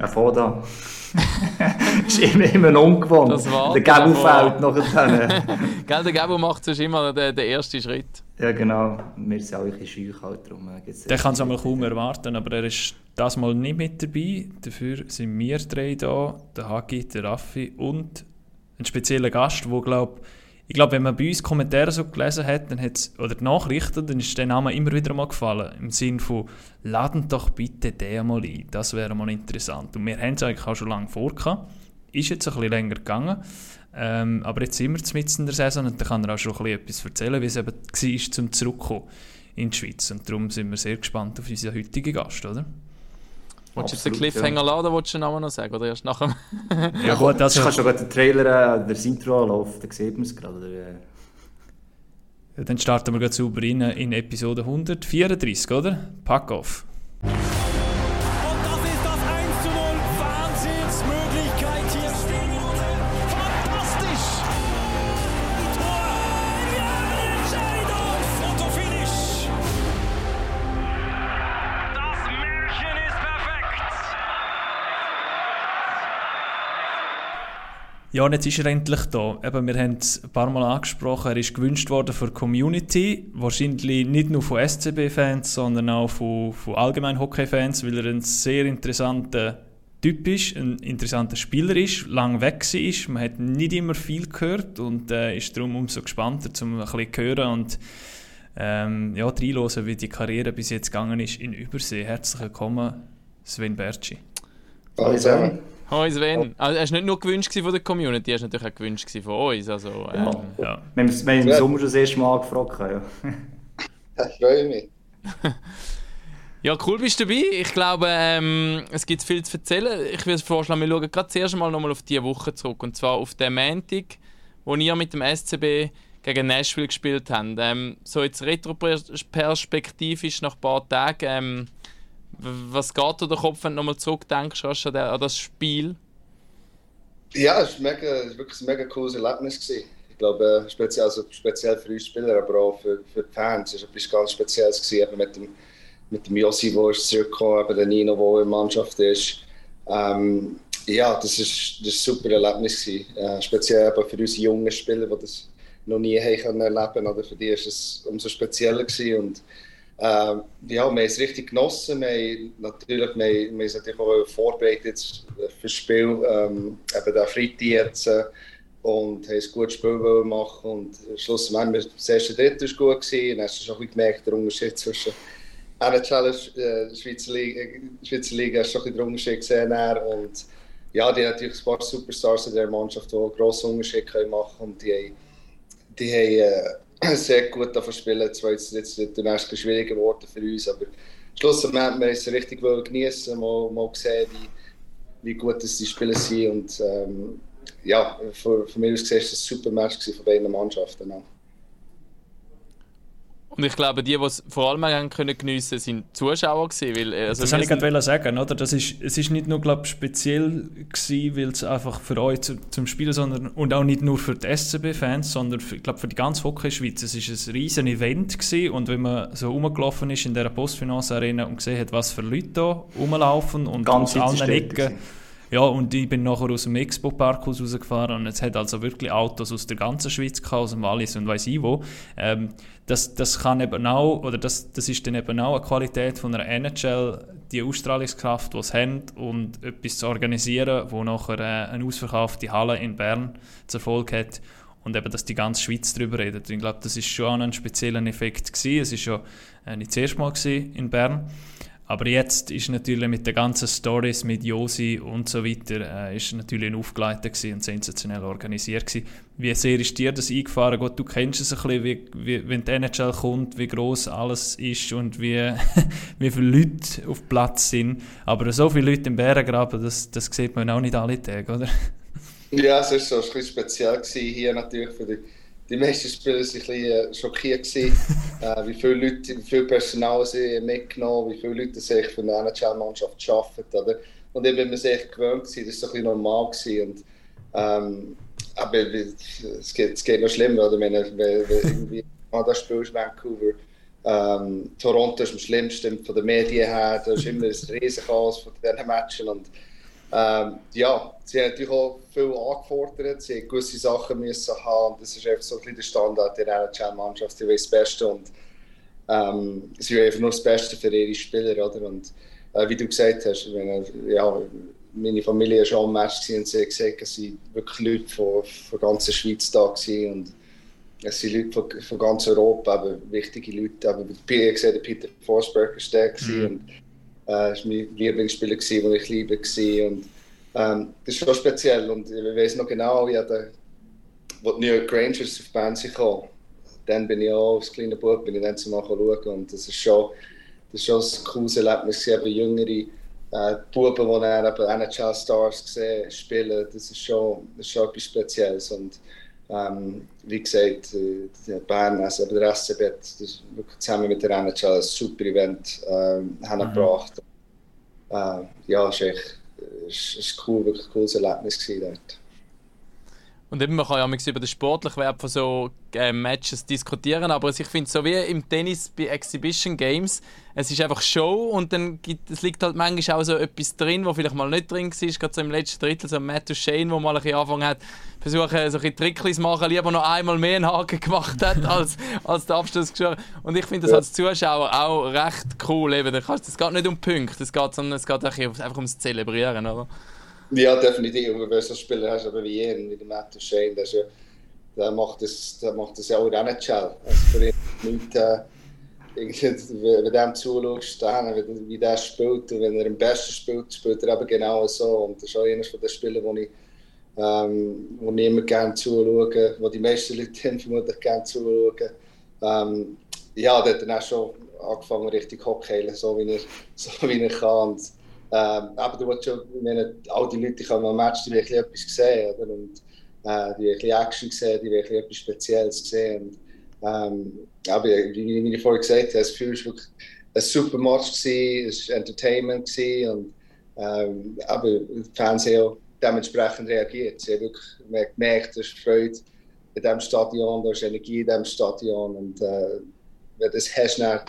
Ja, vor da. ist immer, immer ungewohnt. Das war der Gabo fällt nachher. Gell, der Gabo macht sonst immer den, den ersten Schritt. Ja, genau. Wir sind auch ein bisschen scheu halt drum. Der kann es einmal kaum erwarten, aber er ist das mal nicht mit dabei. Dafür sind wir drei da, der Hagi, der Raffi und ein spezieller Gast, wo glaube ich glaube, wenn man bei uns Kommentare so gelesen hat, dann hat's, oder die Nachrichten, dann ist der Name immer wieder mal gefallen. Im Sinne von, laden doch bitte den mal ein. Das wäre mal interessant. Und wir haben es eigentlich auch schon lange vor. Ist jetzt ein bisschen länger gegangen. Ähm, aber jetzt sind wir mitten in der Saison und da kann er auch schon etwas erzählen, wie es eben war, zum Zurückkommen in die Schweiz. Und darum sind wir sehr gespannt auf unseren heutigen Gast, oder? Willst du jetzt den Cliffhanger ja. laden oder willst du den Namen noch sagen? Oder erst nachher? ja, gut, also. Du kannst schon den Trailer, äh, der Intro anlaufen, dann sieht man es gerade. Ja, dann starten wir gleich sauber rein in Episode 134, oder? Pack off. Ja, und jetzt ist er endlich da. Eben, wir haben es ein paar Mal angesprochen, er ist gewünscht worden für die Community, wahrscheinlich nicht nur von SCB-Fans, sondern auch von, von allgemein Hockey-Fans, weil er ein sehr interessanter Typ ist, ein interessanter Spieler ist, lang weg ist. Man hat nicht immer viel gehört und äh, ist darum umso gespannter, um ein bisschen zu hören und ähm, ja, reinzuhören, wie die Karriere bis jetzt gegangen ist in Übersee. Herzlich willkommen, Sven Bertschi. Hallo zusammen. Hoi Sven. Also, er war nicht nur gewünscht von der Community, er war natürlich auch gewünscht von uns. Also, ähm, ja. Ja. Wir haben im ja. Sommer schon das erste Mal gefragt. Ja. ich freue mich. Ja, cool bist du dabei. Ich glaube, ähm, es gibt viel zu erzählen. Ich würde vorschlagen, wir schauen gerade zuerst mal nochmal auf diese Woche zurück. Und zwar auf den Montag, wo ihr mit dem SCB gegen Nashville gespielt habt. Ähm, so jetzt retroperspektivisch nach ein paar Tagen. Ähm, was geht durch den Kopf, wenn du nochmal zurückdenkst an, an das Spiel? Ja, es war, wirklich ein mega cooles Erlebnis. Gewesen. Ich glaube, äh, speziell, also speziell für uns Spieler, aber auch für, für die Fans. Es war etwas ganz Spezielles gewesen, mit dem, mit dem Josi, der ist zurückgekommen, eben der Nino, der in der Mannschaft ist. Ähm, ja, das war ein super Erlebnis. Gewesen. Äh, speziell für unsere jungen Spieler, die das noch nie haben erleben konnten. Für die war es umso spezieller. Gewesen. Und ähm, ja, wir haben es richtig genossen. Wir haben natürlich, wir, wir uns natürlich vorbereitet für das Spiel, ähm, eben der Freitag jetzt. Äh, und haben ein gutes Spiel machen und schlussendlich das erste Drittel gut gewesen. Dann hast schon gemerkt, der Unterschied zwischen NHL äh, Schweizer Liga, Schweizer Liga hast den gesehen. Und ja, die haben natürlich ein paar Superstars in der Mannschaft, die einen grossen machen und die, die äh, sehr gut davon spielen. Zwar ist jetzt nächste schwieriger geworden für uns, aber schlussendlich haben wir es richtig genießen, mal, mal gesehen, wie, wie gut das die Spieler sind. Und ähm, ja, von, von mir aus gesehen war es ein super Match von beiden Mannschaften. Auch. Und ich glaube, die, die es vor allem haben können geniessen, sind Zuschauer gewesen, weil, äh, also Das wollte ich gerade sagen, oder? Das ist, es ist nicht nur, glaube speziell gewesen, weil es einfach für euch zu, zum Spielen, sondern und auch nicht nur für die SCB-Fans, sondern für, ich glaube für die ganze Hockey-Schweiz. Es ist ein riesen Event gewesen und wenn man so rumgelaufen ist in der Postfinance-Arena und gesehen hat, was für Leute da rumlaufen und aus allen Ecken ja, und ich bin nachher aus dem Expo-Park rausgefahren und es hat also wirklich Autos aus der ganzen Schweiz gehabt, aus dem Wallis und weiss ich wo. Ähm, das, das kann eben auch, oder das, das ist dann eben auch eine Qualität von einer NHL, die Ausstrahlungskraft, die sie haben und etwas zu organisieren, wo nachher äh, eine ausverkaufte Halle in Bern zu Erfolg hat und eben, dass die ganze Schweiz darüber redet. Ich glaube, das ist schon ein spezieller Effekt gewesen. Es ist ja äh, nicht das erste Mal in Bern. Aber jetzt ist natürlich mit den ganzen Stories mit Josi und so weiter, äh, ist natürlich ein aufgeleiteter und sensationell organisiert gewesen. Wie sehr ist dir das eingefahren? Gut, du kennst es ein bisschen, wie, wie, wenn die NHL kommt, wie groß alles ist und wie, wie viele Leute auf Platz sind. Aber so viele Leute im Bärengraben, das, das sieht man auch nicht alle Tage, oder? Ja, es war so ein bisschen speziell hier natürlich für die die meisten Spieler waren ein bisschen äh, schockiert, gewesen, äh, wie viele Leute, wie viel Personal sie mitgenommen wie viele Leute sich für eine NHL-Mannschaft arbeiten. Oder? Und ich bin mir sehr gewöhnt, gewesen, das war ein bisschen normal. Gewesen. Und, ähm, aber es geht, es geht noch schlimmer, oder? Wenn, wenn, wenn irgendwie Kanada spielst, Vancouver, ähm, Toronto ist am schlimmsten von den Medien her, da ist immer ein riesen Chaos von diesen Matchen. Und Ähm, ja, sie haben natürlich auch viel angefordert, sie haben gewisse Sachen müssen haben. Das ist einfach so ein bisschen der Standard der NHL-Mannschaft, die will das Beste und ähm, sie will einfach nur das Beste für ihre Spieler. Oder? Und äh, wie du gesagt hast, wenn, ja, meine Familie war schon am Match und sie hat gesagt, es waren wirklich Leute von, von der ganzen Schweiz da waren und es sind Leute von, von ganz Europa, eben wichtige Leute. Eben, ich gesehen, der Peter Forsberg war der mhm. und war mein Lieblingsspieler, den ich liebe. Und, ähm, das ist schon speziell und ich weiß noch genau, wie der, wo die New York Rangers auf die Band kamen. Dann bin ich auch als kleiner Bub bin ich dann zumal schauen und das ist schon, das ist schon ein cooles Erlebnis, eben jüngere äh, Buben, die dann eben NHL Stars gesehen spielen, das ist schon, das ist schon etwas Spezielles und ähm, wie gesagt, äh, Bern, also der SCB hat das zusammen mit der NHL ein super Event ähm, mhm. gebracht. Äh, ja, es war echt es ist cool, wirklich ein cooles Erlebnis dort. Und eben, man kann ja über den sportlichen Wert von so äh, Matches diskutieren, aber ich finde, so wie im Tennis bei Exhibition Games, es ist einfach Show und dann gibt, es liegt halt manchmal auch so etwas drin, wo vielleicht mal nicht drin war, gerade so im letzten Drittel, so Matt Shane, wo mal ein bisschen angefangen hat, versuchen, so ein Tricklis machen, lieber noch einmal mehr einen Haken gemacht hat, als, als der Abschluss geschoren. Und ich finde das ja. als Zuschauer auch recht cool, eben, es geht nicht um Punkte, es geht, sondern es geht einfach ums Zelebrieren, oder? Ja, definitiv. Wenn du so Spieler hast, aber wie ihn, wie der Matt Shane, der, ja, der, macht das, der macht das ja auch nicht schnell. Also für ihn nicht, äh, wenn du dem zuschaust, dann, wie der spielt, und wenn er am besten spielt, spielt er eben genau so. Und das ist auch einer von den Spielern, wo ich, ähm, wo ich immer gerne zuschaue, wo die meisten Leute vermutlich gerne zuschauen. Ähm, ja, der hat dann auch schon angefangen, richtig Hockey so wie er, so wie er kann. Und, ähm, aber du willst schon, meine, all die Leute haben am Match die haben etwas gesehen, oder? Und äh, die haben Action gesehen, die haben etwas Spezielles gesehen. Und, ähm, aber wie, wie ich vorhin gesagt habe, das Gefühl war wirklich ein super Match, gewesen, es war Entertainment gewesen, und ähm, aber die Fans haben auch dementsprechend reagiert. Sie haben wirklich gemerkt, es ist Freude in diesem Stadion, da ist Energie in diesem Stadion und äh, wenn du das hast, dann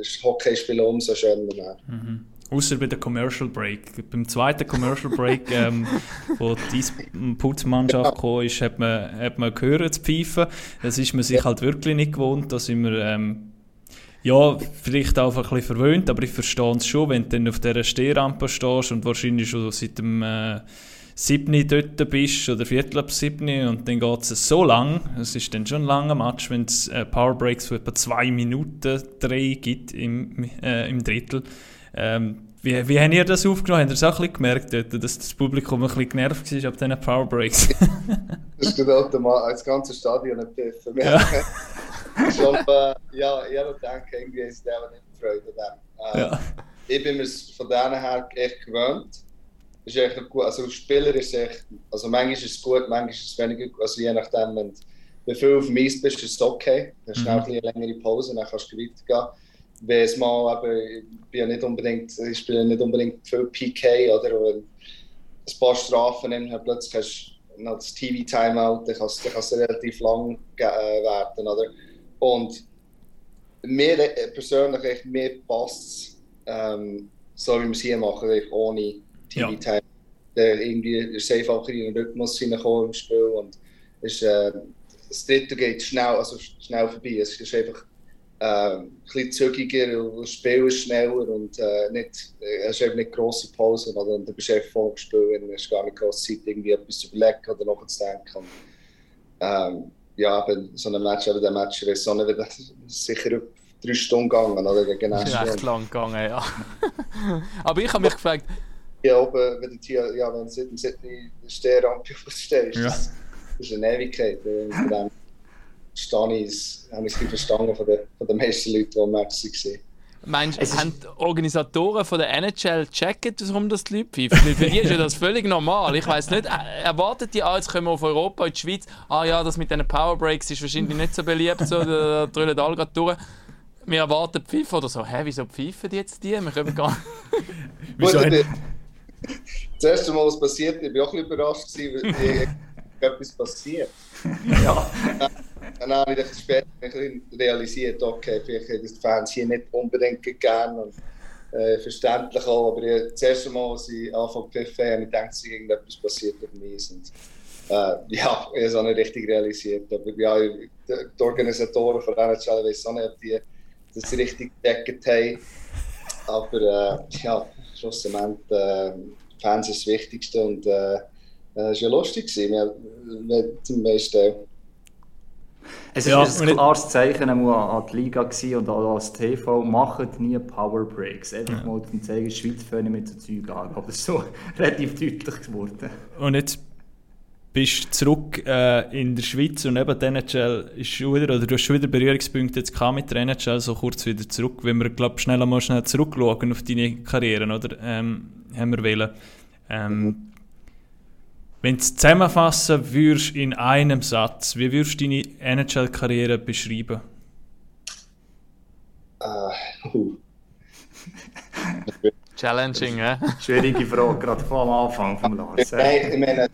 ist Hockeyspiel umso schöner. Mhm. Außer bei der Commercial Break. Beim zweiten Commercial Break, ähm, wo die Putzmannschaft gekommen ist, hat man, hat man gehört zu pfeifen. Das ist man sich halt wirklich nicht gewohnt. Da sind wir, ähm, ja, vielleicht auch ein bisschen verwöhnt, aber ich verstehe es schon, wenn du dann auf dieser Stehrampe stehst und wahrscheinlich schon seit dem äh, 7 dort bist oder Viertel ab 7 und dann geht es so lang. Es ist dann schon ein langer Match, wenn es äh, Powerbreaks von etwa zwei Minuten drei gibt im, äh, im Drittel. Ähm, wie, wie habt ihr das aufgenommen? Habt ihr das auch ein bisschen gemerkt, dass das Publikum ein bisschen genervt war ab diesen Powerbreaks? das ist automatisch das ganze Stadion gepfiffen. Ja. Schon, äh, ja, ich habe gedacht, irgendwie ist der nicht Freude an dem. Äh, ja. Ich bin mir von denen her echt gewöhnt. Ist echt gut. Also als Spieler ist es echt, also manchmal ist es gut, manchmal ist es weniger gut. Also je nachdem, wenn du viel auf dem Eis bist, ist es okay. Dann hast du mhm. eine längere Pause, dann kannst du weitergehen es mal eben, ich bin ja nicht unbedingt, ich spiele nicht unbedingt viel PK oder wenn ein paar Strafen nehmen, dann plötzlich hast du noch das TV-Timeout, dann kann es relativ lang äh, werden, oder? Und mir äh, persönlich mir passt ähm, so wie wir es hier machen, ohne TV-Time. Ja. Irgendwie ist es einfach in den Rhythmus hineingekommen im Spiel und ist, äh, das dritte geht schnell, also schnell vorbei. Es ist einfach äh, ein bisschen zügiger und das Spiel ist schneller und äh, nicht, äh, hast eben nicht grosse Pausen oder du bist einfach voll und hast gar nicht große Zeit, irgendwie etwas zu überlegen oder nachzudenken. Und, ähm, ja, aber so ein Match, aber der Match ist so nicht sicher drei Stunden gegangen. Oder? Genau, ist recht lang gegangen, ja. aber ich habe mich gefragt... Ja, oben, wenn du hier, ja, wenn du in Sydney Stehrampe stehst, ja. das ist eine Ewigkeit. Äh, ich, habe ich es verstanden von den, von den meisten Leuten, die am Match waren. Meinst du, haben die Organisatoren von der NHL checken, warum das die Leute pfeifen? für die ist ja das völlig normal. Ich weiß nicht, äh, erwartet die, ah, jetzt kommen wir auf Europa, in die Schweiz, ah ja, das mit diesen Powerbreaks ist wahrscheinlich nicht so beliebt, so, da drüllen alle gerade durch. Wir erwarten Pfeife oder so, hä, wieso pfeifen die jetzt die? Wir können gar nicht. wieso? Das erste Mal, was passiert, ich war auch ein bisschen überrascht, weil etwas passiert. Ja. Dann habe ich später realisiert, okay, vielleicht haben die Fans hier nicht unbedingt gern. Und, äh, verständlich auch, aber ich, das erste Mal, als ich anfangen zu habe, ich gedacht, ist irgendetwas passiert auf mich. Und, äh, ja, ich habe es auch nicht richtig realisiert, aber ja, die, Organisatoren von NHL wissen auch nicht, ob die das richtig gedeckt haben. Aber äh, ja, schlussendlich, äh, Fans ist das Wichtigste und es war ja lustig. Gewesen. Es ja, ist ein klares Zeichen an die Liga und auch als TV, macht nie Powerbreaks. Einfach ja. mal zum zeigen, Schweiz fangen mit so Zeug an. Aber so relativ deutlich geworden. Und jetzt bist du zurück äh, in der Schweiz und eben die NHL ist schon wieder, oder du hast schon wieder Berührungspunkte jetzt mit der NHL, so kurz wieder zurück. Wenn wir, glaube schnell einmal schnell zurückschauen auf deine Karriere, oder? Ähm, haben wir wählen. Ähm, mhm. Wenn du es zusammenfassen würdest in einem Satz, wie würdest du deine NHL-Karriere beschreiben? Uh, Challenging, eh? Schwierige Frage, gerade vor am Anfang vom Lars. Nein, ich meine,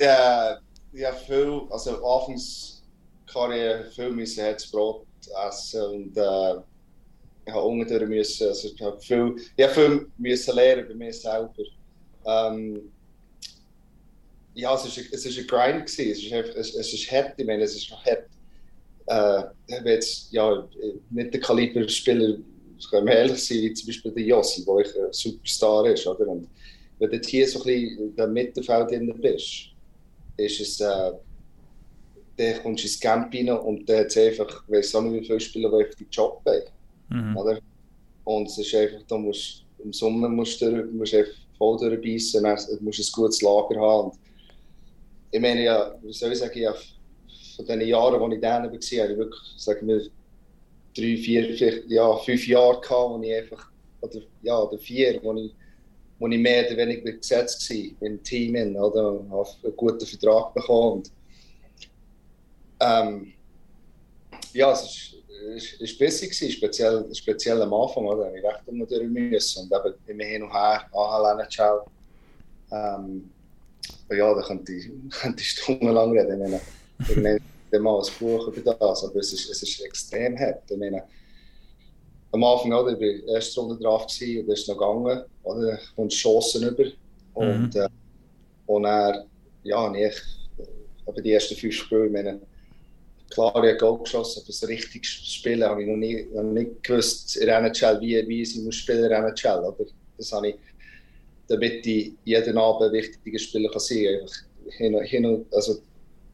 ja, ja viel, also Anfangskarriere viel müssen Herzbrot essen und äh, ich habe unten müssen, also ich habe viel, ich habe viel müssen lernen bei mir selber. Ähm, ja, es ist, es ist ein Grind gewesen. Es ist, es, es ist hart. Ich meine, es ist hart. Äh, jetzt, ja, nicht der Kaliber Spieler, können wir ehrlich sein, wie zum Beispiel der Jossi, der ein Superstar ist, oder? Und wenn du hier so ein bisschen in dem Mittelfeld drin bist, ist es, äh, dann kommst du ins Camp rein und dann hat es einfach, ich weiß auch nicht, wie viele Spieler, die einfach den Job haben, mhm. oder? Und es ist einfach, da musst, im Sommer musst du, musst einfach voll durchbeissen, dann musst du ein gutes Lager haben. Und, ich meine, ja, wie soll ich sagen, ja, von den Jahren, wo ich da war, habe ich wirklich, sagen wir, drei, vier, vier ja, fünf Jahre gehabt, wo ich einfach, oder, ja, oder vier, wo ich, wo ich mehr oder weniger gesetzt war im Team, oder, habe einen guten Vertrag bekommen. Und, ähm, ja, es ist, es ist besser speziell, speziell am Anfang, oder, ich recht immer durch müssen und eben immer hin und her, AHL, NHL. Ähm, ja, da könnte ich, könnte ich stundenlang reden. Ich meine, irgendwann mal ein Buch über das, aber es ist, es ist extrem hart. Ich meine, am Anfang, oder, ich war in der ersten Runde drauf gewesen, und das ist noch gegangen, oder, und Chancen über. Und, mhm. äh, und er, ja, nicht, aber die ersten fünf Spiele, ich meine, klar, ich habe Goal geschossen, aber so richtig spielen habe ich noch nie, noch nicht gewusst in NHL, wie, wie ich muss spielen in NHL, oder? Das habe ich damit ich jeden Abend wichtige Spieler kann sein kann. Hin, hin, also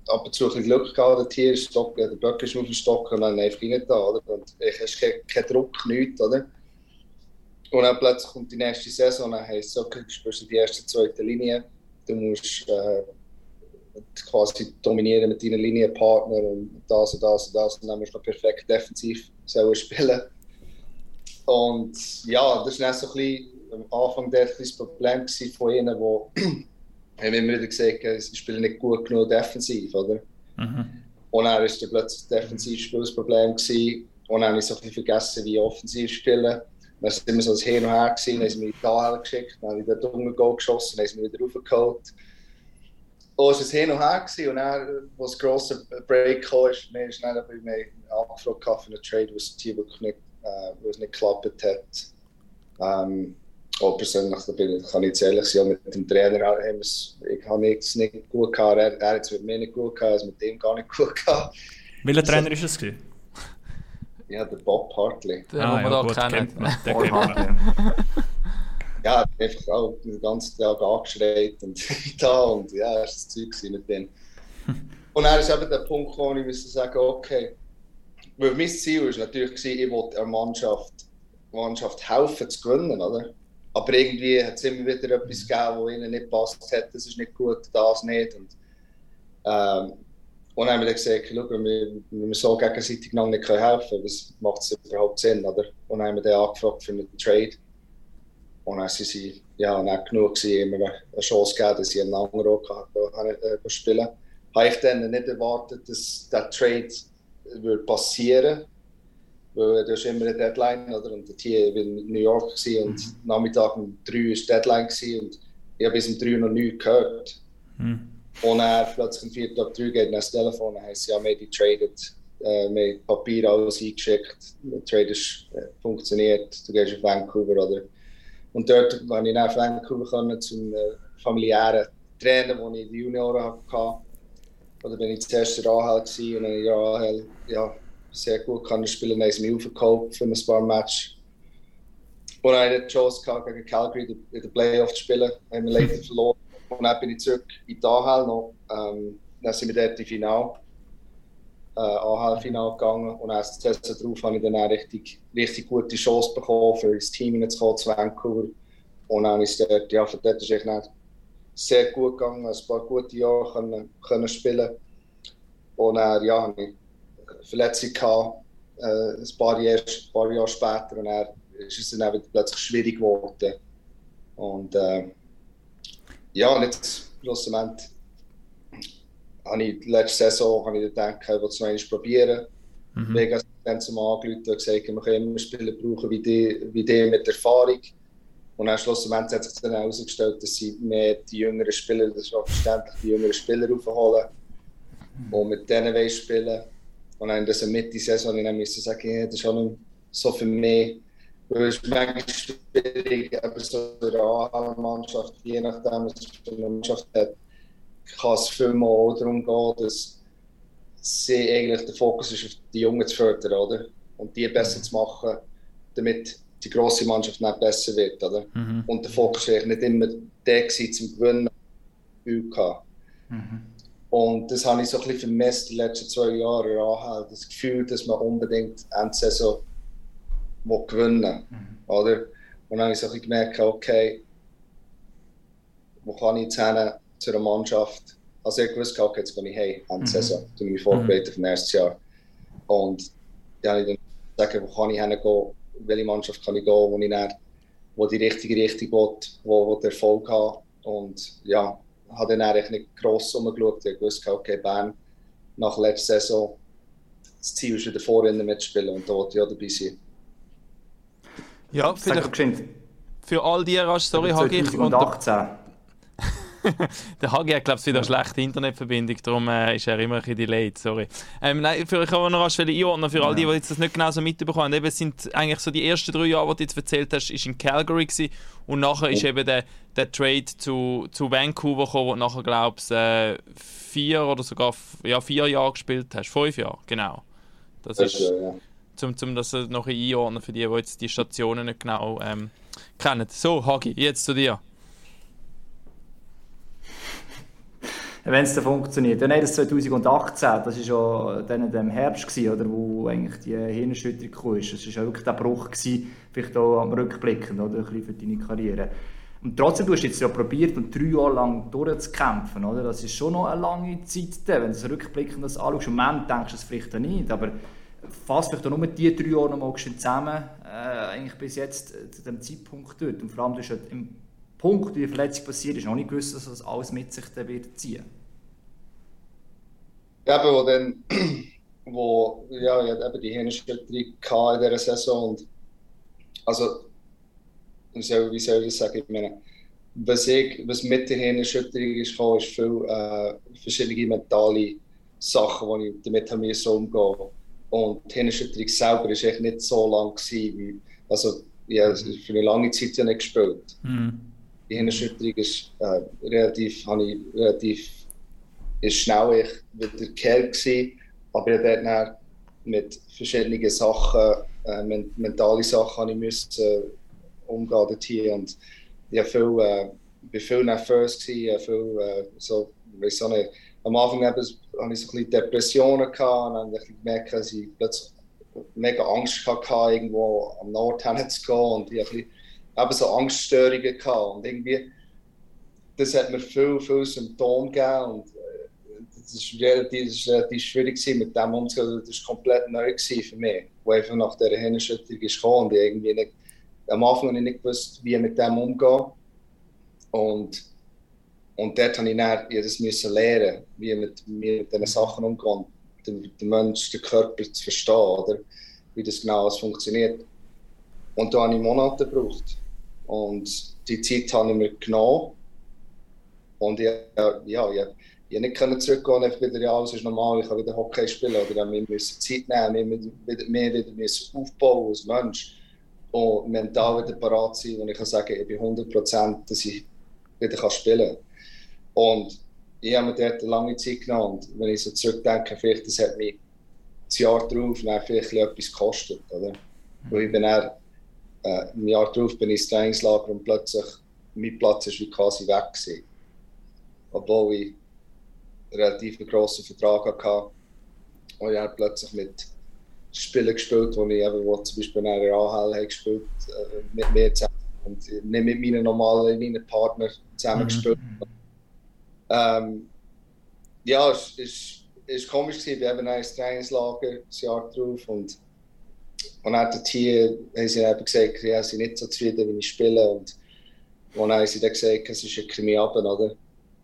ab und zu ein Glück gehabt, der Tier ist Stock, der Böck ist auf dem Stock und dann einfach nicht da. Oder? Und ich hast keinen kein Druck, nichts. Oder? Und dann plötzlich kommt die nächste Saison, dann heisst es, okay, du spielst die erste, zweite Linie. Du musst äh, quasi dominieren mit deinen Linienpartnern und das und das und das. Und dann musst du perfekt defensiv spielen. Und ja, das ist dann so ein bisschen am Anfang das Problem von ihnen, die haben immer wieder gesagt sie spielen nicht gut genug defensiv, oder? Mhm. Und dann war dann plötzlich das Defensivspiel das Problem gewesen. Und dann habe ich so ein bisschen vergessen, wie offensiv spielen. Dann es immer so ein Hin und Her, gewesen. dann haben sie mich da geschickt, dann habe ich dort unten geschossen, dann haben sie mich wieder raufgeholt. Und es war Hin und Her gewesen. und dann, als das grosse Break kam, ist mir schnell bei mir angefragt für einen Trade, was die wirklich nicht, äh, nicht geklappt hat. Ähm, auch persönlich, da bin, kann ich jetzt ehrlich sein, mit dem Trainer haben ich habe es nicht gut gehabt. Er, er hat es mit mir nicht gut gehabt, also mit dem gar nicht gut gehabt. Welcher also, Trainer ist es? Gewesen? Ja, der Bob Hartley. Den ah, ja, gut, kennt man. Den kennt man. ja, einfach auch den ganzen Tag angeschreit und da und ja, das war das Zeug mit dem. Und dann ist eben der Punkt wo ich musste sagen, okay, weil mein Ziel war natürlich, ich wollte der Mannschaft, Mannschaft helfen zu gewinnen, oder? Aber irgendwie hat es immer wieder etwas gegeben, das ihnen nicht passt hat. Das ist nicht gut, das nicht. Und, ähm, und haben wir dann gesagt, wenn wir, wenn wir so gegenseitig noch nicht helfen können, was macht es überhaupt Sinn? Oder? Und haben wir dann angefragt für einen Trade. Und dann waren sie ja, nicht genug, gewesen, immer eine Chance gegeben, dass sie einen anderen auch kann, äh, spielen kann. Habe ich dann nicht erwartet, dass der Trade passieren würde weil du hast immer eine Deadline, oder? Und hier in New York und mhm. Nachmittag um drei war Deadline gewesen, und ich habe bis um drei noch nichts gehört. Mhm. Und er plötzlich um vier Tag drei geht das Telefon und heißt, ja, maybe traded äh, wir haben Papier alles eingeschickt, der Trade ist, äh, funktioniert, du gehst auf Vancouver, oder? Und dort, wenn ich nach Vancouver können, zum äh, familiären Trainer, den ich in den Junioren hatte, oder bin ich zuerst in der AHL gewesen, und in der AHL, ja, sehr gut kann spielen, dann haben sie mich aufgekauft für ein paar Matches. Und dann hatte ich die Chance gegen Calgary in den Playoffs zu spielen, haben wir leider verloren. Und dann bin ich zurück in die AHL noch, ähm, dann sind wir dort im Finale äh, AHL-Final gegangen und erst Saison darauf habe ich dann eine richtig, richtig gute Chance bekommen, für ins Team hineinzukommen zu Vancouver. Und dann ist dort, ja, von dort ist es sehr gut gegangen, ein paar gute Jahre können, können spielen. Und dann, ja, habe ich Verletzung gehabt, äh, ein, paar Jahre, ein paar Jahre später und dann ist es dann plötzlich schwierig geworden. Und äh, ja, und jetzt schlussendlich habe ich letzte Saison habe ich gedacht, ich will es noch einmal probieren. Mhm. Hat dann zum angerufen und gesagt, wir können immer Spieler brauchen wie die, wie die mit Erfahrung. Und dann schlussendlich hat sich dann herausgestellt, dass sie mehr die jüngeren Spieler, das ist auch verständlich, die jüngeren Spieler aufholen mhm. und mit denen spielen. Und dann in der Mitte-Saison ich musste sagen, ja, das ist auch nicht so für mich. Weil es ist manchmal schwierig, aber so eine Mannschaft, je nachdem, was für eine Mannschaft hat, kann es vielmal auch darum gehen, dass sie eigentlich der Fokus ist, auf die Jungen zu fördern, oder? Und die besser zu machen, damit die grosse Mannschaft nicht besser wird, oder? Mhm. Und der Fokus war nicht immer der gewesen, zum Gewinnen. Mhm. Und das habe ich so ein bisschen vermisst die letzten zwei Jahre anhält. Das Gefühl, dass man unbedingt Endsaison gewinnen mhm. oder? Und dann habe ich so ein bisschen gemerkt, okay, wo kann ich jetzt hin? zu einer Mannschaft. Also ich wusste, okay, jetzt gehe ich heim, Ende mhm. Saison, ich mich vorbereitet für das nächste Jahr. Und dann habe ich dann gesagt, wo kann ich hingehen, welche Mannschaft kann ich gehen, wo ich dann, wo die richtige Richtung will, wo, wo der Erfolg hat. Und ja, habe dann eigentlich nicht gross umgeschaut. Ich wusste, okay, Bern nach letzter Saison, das Ziel ist wieder vorne mitspielen und da wollte ich auch dabei sein. Ja, vielleicht für all die, sorry, Hagi. 2018. der Hagi hat, glaube ich, wieder eine schlechte Internetverbindung, darum äh, ist er immer ein bisschen delayed, sorry. Ähm, nein, für, ich kann noch rasch einordnen, für all die, die jetzt das nicht genau so mitbekommen haben. Eben, es sind eigentlich so die ersten drei Jahre, die du jetzt erzählt hast, ist in Calgary gewesen, und nachher ist oh. eben der, der Trade zu, zu Vancouver gekommen, wo du nachher, glaube ich, äh, vier oder sogar ja, vier Jahre gespielt hast. Fünf Jahre, genau. Das ist, ja. zum, zum das noch einordnen für die, die jetzt die Stationen nicht genau ähm, kennen. So, Hagi, jetzt zu dir. Wenn es dann funktioniert. Ja, nein, das 2018, das war ja dann im Herbst, gewesen, oder, wo eigentlich die Hirnerschütterung kam. Das war ja wirklich der Bruch, gewesen, vielleicht auch am Rückblicken oder, ein für deine Karriere. Und trotzdem, du hast jetzt ja probiert, und drei Jahre lang durchzukämpfen. Oder? Das ist schon noch eine lange Zeit, wenn du rückblickend das anschaust. Im Moment denkst du es vielleicht nicht, aber fast vielleicht nur die drei Jahre noch mal zusammen, äh, eigentlich bis jetzt äh, zu dem Zeitpunkt dort. Und vor allem, du hast halt im Punkt, wo die Verletzung passiert ist, noch nicht gewusst, dass das alles mit sich dann wird ziehen Aber wo dann, wo, ja, ich hatte eben die Hirnschütterung in dieser Saison und also, wie soll, wie soll ich das sagen, ich meine, was, ich, was mit der Hirnschütterung ist, kam, ist viel äh, verschiedene mentale Sachen, die ich damit haben umgehen musste. Und die Hirnschütterung selber war echt nicht so lang gewesen, wie, also, ja, für eine lange Zeit ja nicht gespielt. Mhm die Hirnerschütterung ist äh, relativ, habe ich relativ ist schnell ich wieder gewesen, aber ich dort mit verschiedenen Sachen, äh, mentale Sachen, ich müssen, äh, umgehen dorthin und ich war viel, äh, viel nervös gewesen, viel, äh, so, weiß auch nicht, am Anfang hatte ich so ein bisschen Depressionen gehabt und dann habe ich gemerkt, dass ich plötzlich mega Angst hatte, irgendwo am Nord hinzugehen und ich eben so Angststörungen gehabt. Und irgendwie, das hat mir viel, viel Symptome gegeben. Und das war relativ, relativ schwierig mit dem umzugehen. Das war komplett neu für mich, wo einfach nach dieser Hirnerschütterung ist. Und irgendwie nicht, am Anfang habe ich nicht gewusst, wie ich mit dem umgehen. Und, und dort musste ich dann, ich das müssen lernen, wie mit, mit diesen Sachen umgehen. Den, den Menschen, den Körper zu verstehen, oder? wie das genau funktioniert. Und da habe ich Monate gebraucht. Und die Zeit habe ich mir genommen. Und ich, ja, ich, ich nicht können zurückgehen einfach wieder, ja, alles ist normal, ich kann wieder Hockey spielen. Oder wir müssen Zeit nehmen, wir müssen mehr wieder müssen aufbauen als Mensch. Und mental wieder parat sein, und ich kann sagen, ich bin 100 Prozent, dass ich wieder kann spielen kann. Und ich habe mir dort eine lange Zeit genommen. Und wenn ich so zurückdenke, vielleicht das hat mich das Jahr darauf vielleicht etwas gekostet. Oder? Mhm. ich bin dann, äh, ein Jahr darauf bin ich ins Trainingslager und plötzlich mein Platz ist wie quasi weg gewesen. Obwohl ich relativ grossen Vertrag hatte. Und ich habe plötzlich mit Spielen gespielt, wo ich eben, wo zum Beispiel in der AHL gespielt äh, mit mir zusammen und nicht mit meinen normalen meinen Partner zusammen mhm. gespielt. Ähm, ja, es ist, ist komisch gewesen. Wir haben ein Trainingslager das Jahr drauf und und dann hat hier haben sie eben gesagt, ja, sie sind nicht so zufrieden, wie ich spiele und und dann haben sie dann gesagt, es ist ein Krimi oder?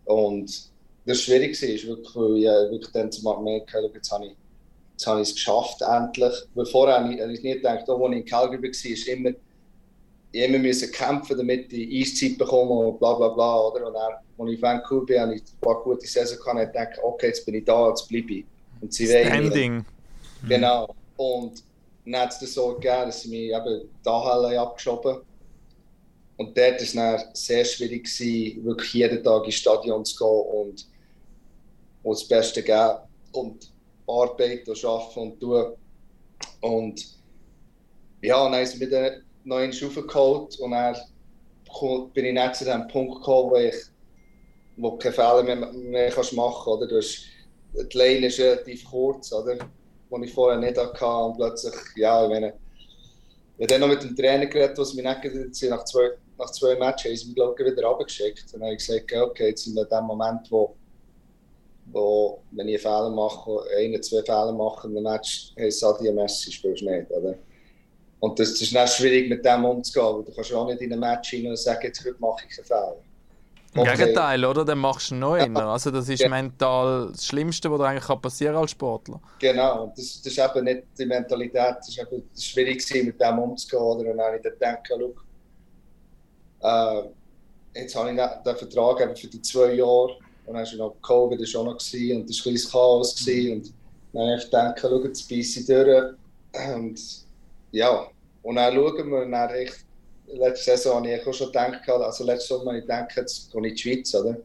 Und das war schwierig, ist wirklich, weil ich wirklich dann zum merken, jetzt habe ich, jetzt habe ich es geschafft, endlich. Weil vorher habe ich, habe ich nie gedacht, auch als ich in Calgary war, ist immer, ich immer müssen kämpfen, damit ich Eiszeit bekomme und bla bla bla, oder? Und dann, als ich in Vancouver bin, habe ich ein paar gute Saison gehabt und gedacht, okay, jetzt bin ich da, jetzt bleibe ich. Und sie Standing. Genau. Und dann hat es das so gegeben, dass sie mich eben da abgeschoben haben und dort war es dann sehr schwierig, gewesen, wirklich jeden Tag ins Stadion zu gehen und, und das Beste geben und arbeiten und arbeiten und tun. Und ja, dann ist wieder noch einen geholt und dann bin ich nicht zu dem Punkt gekommen, wo ich wo keine Fehler mehr, mehr kannst machen hast, die Lane ist relativ kurz, oder? die ich vorher nicht hatte. Und plötzlich, ja, ich meine, ich habe dann noch mit dem Trainer geredet, was mir nicht nach zwei nach zwei Matches haben sie mich glaube ich, wieder runtergeschickt. Und dann habe ich gesagt, okay, jetzt sind wir in dem Moment, wo, wo wenn ich einen Fehler mache, einen, zwei Fehler mache in einem Match, heisst es Adi Messi, spielst du nicht. Oder? Und das, das ist dann schwierig, mit dem umzugehen, weil du kannst auch nicht in einem Match hinein und sagen, jetzt heute mache ich einen Fehler. Im Gegenteil, oder? Dann machst du noch einen. Also das ist ja. mental das Schlimmste, was eigentlich passieren kann als Sportler. Genau, das, das ist eben nicht die Mentalität, das ist eben schwierig mit dem umzugehen. Oder? Und dann habe ich dann gedacht, schau, äh, jetzt habe ich den Vertrag eben für die zwei Jahre und dann war noch Covid ist auch noch und das war ein Chaos. Gewesen, und dann habe ich gedacht, schau, jetzt beiße durch. Und ja, und dann schauen wir, dann echt, letzte Saison habe ich auch schon gedacht, also letzte Sommer habe ich gedacht, jetzt gehe ich in die Schweiz, oder?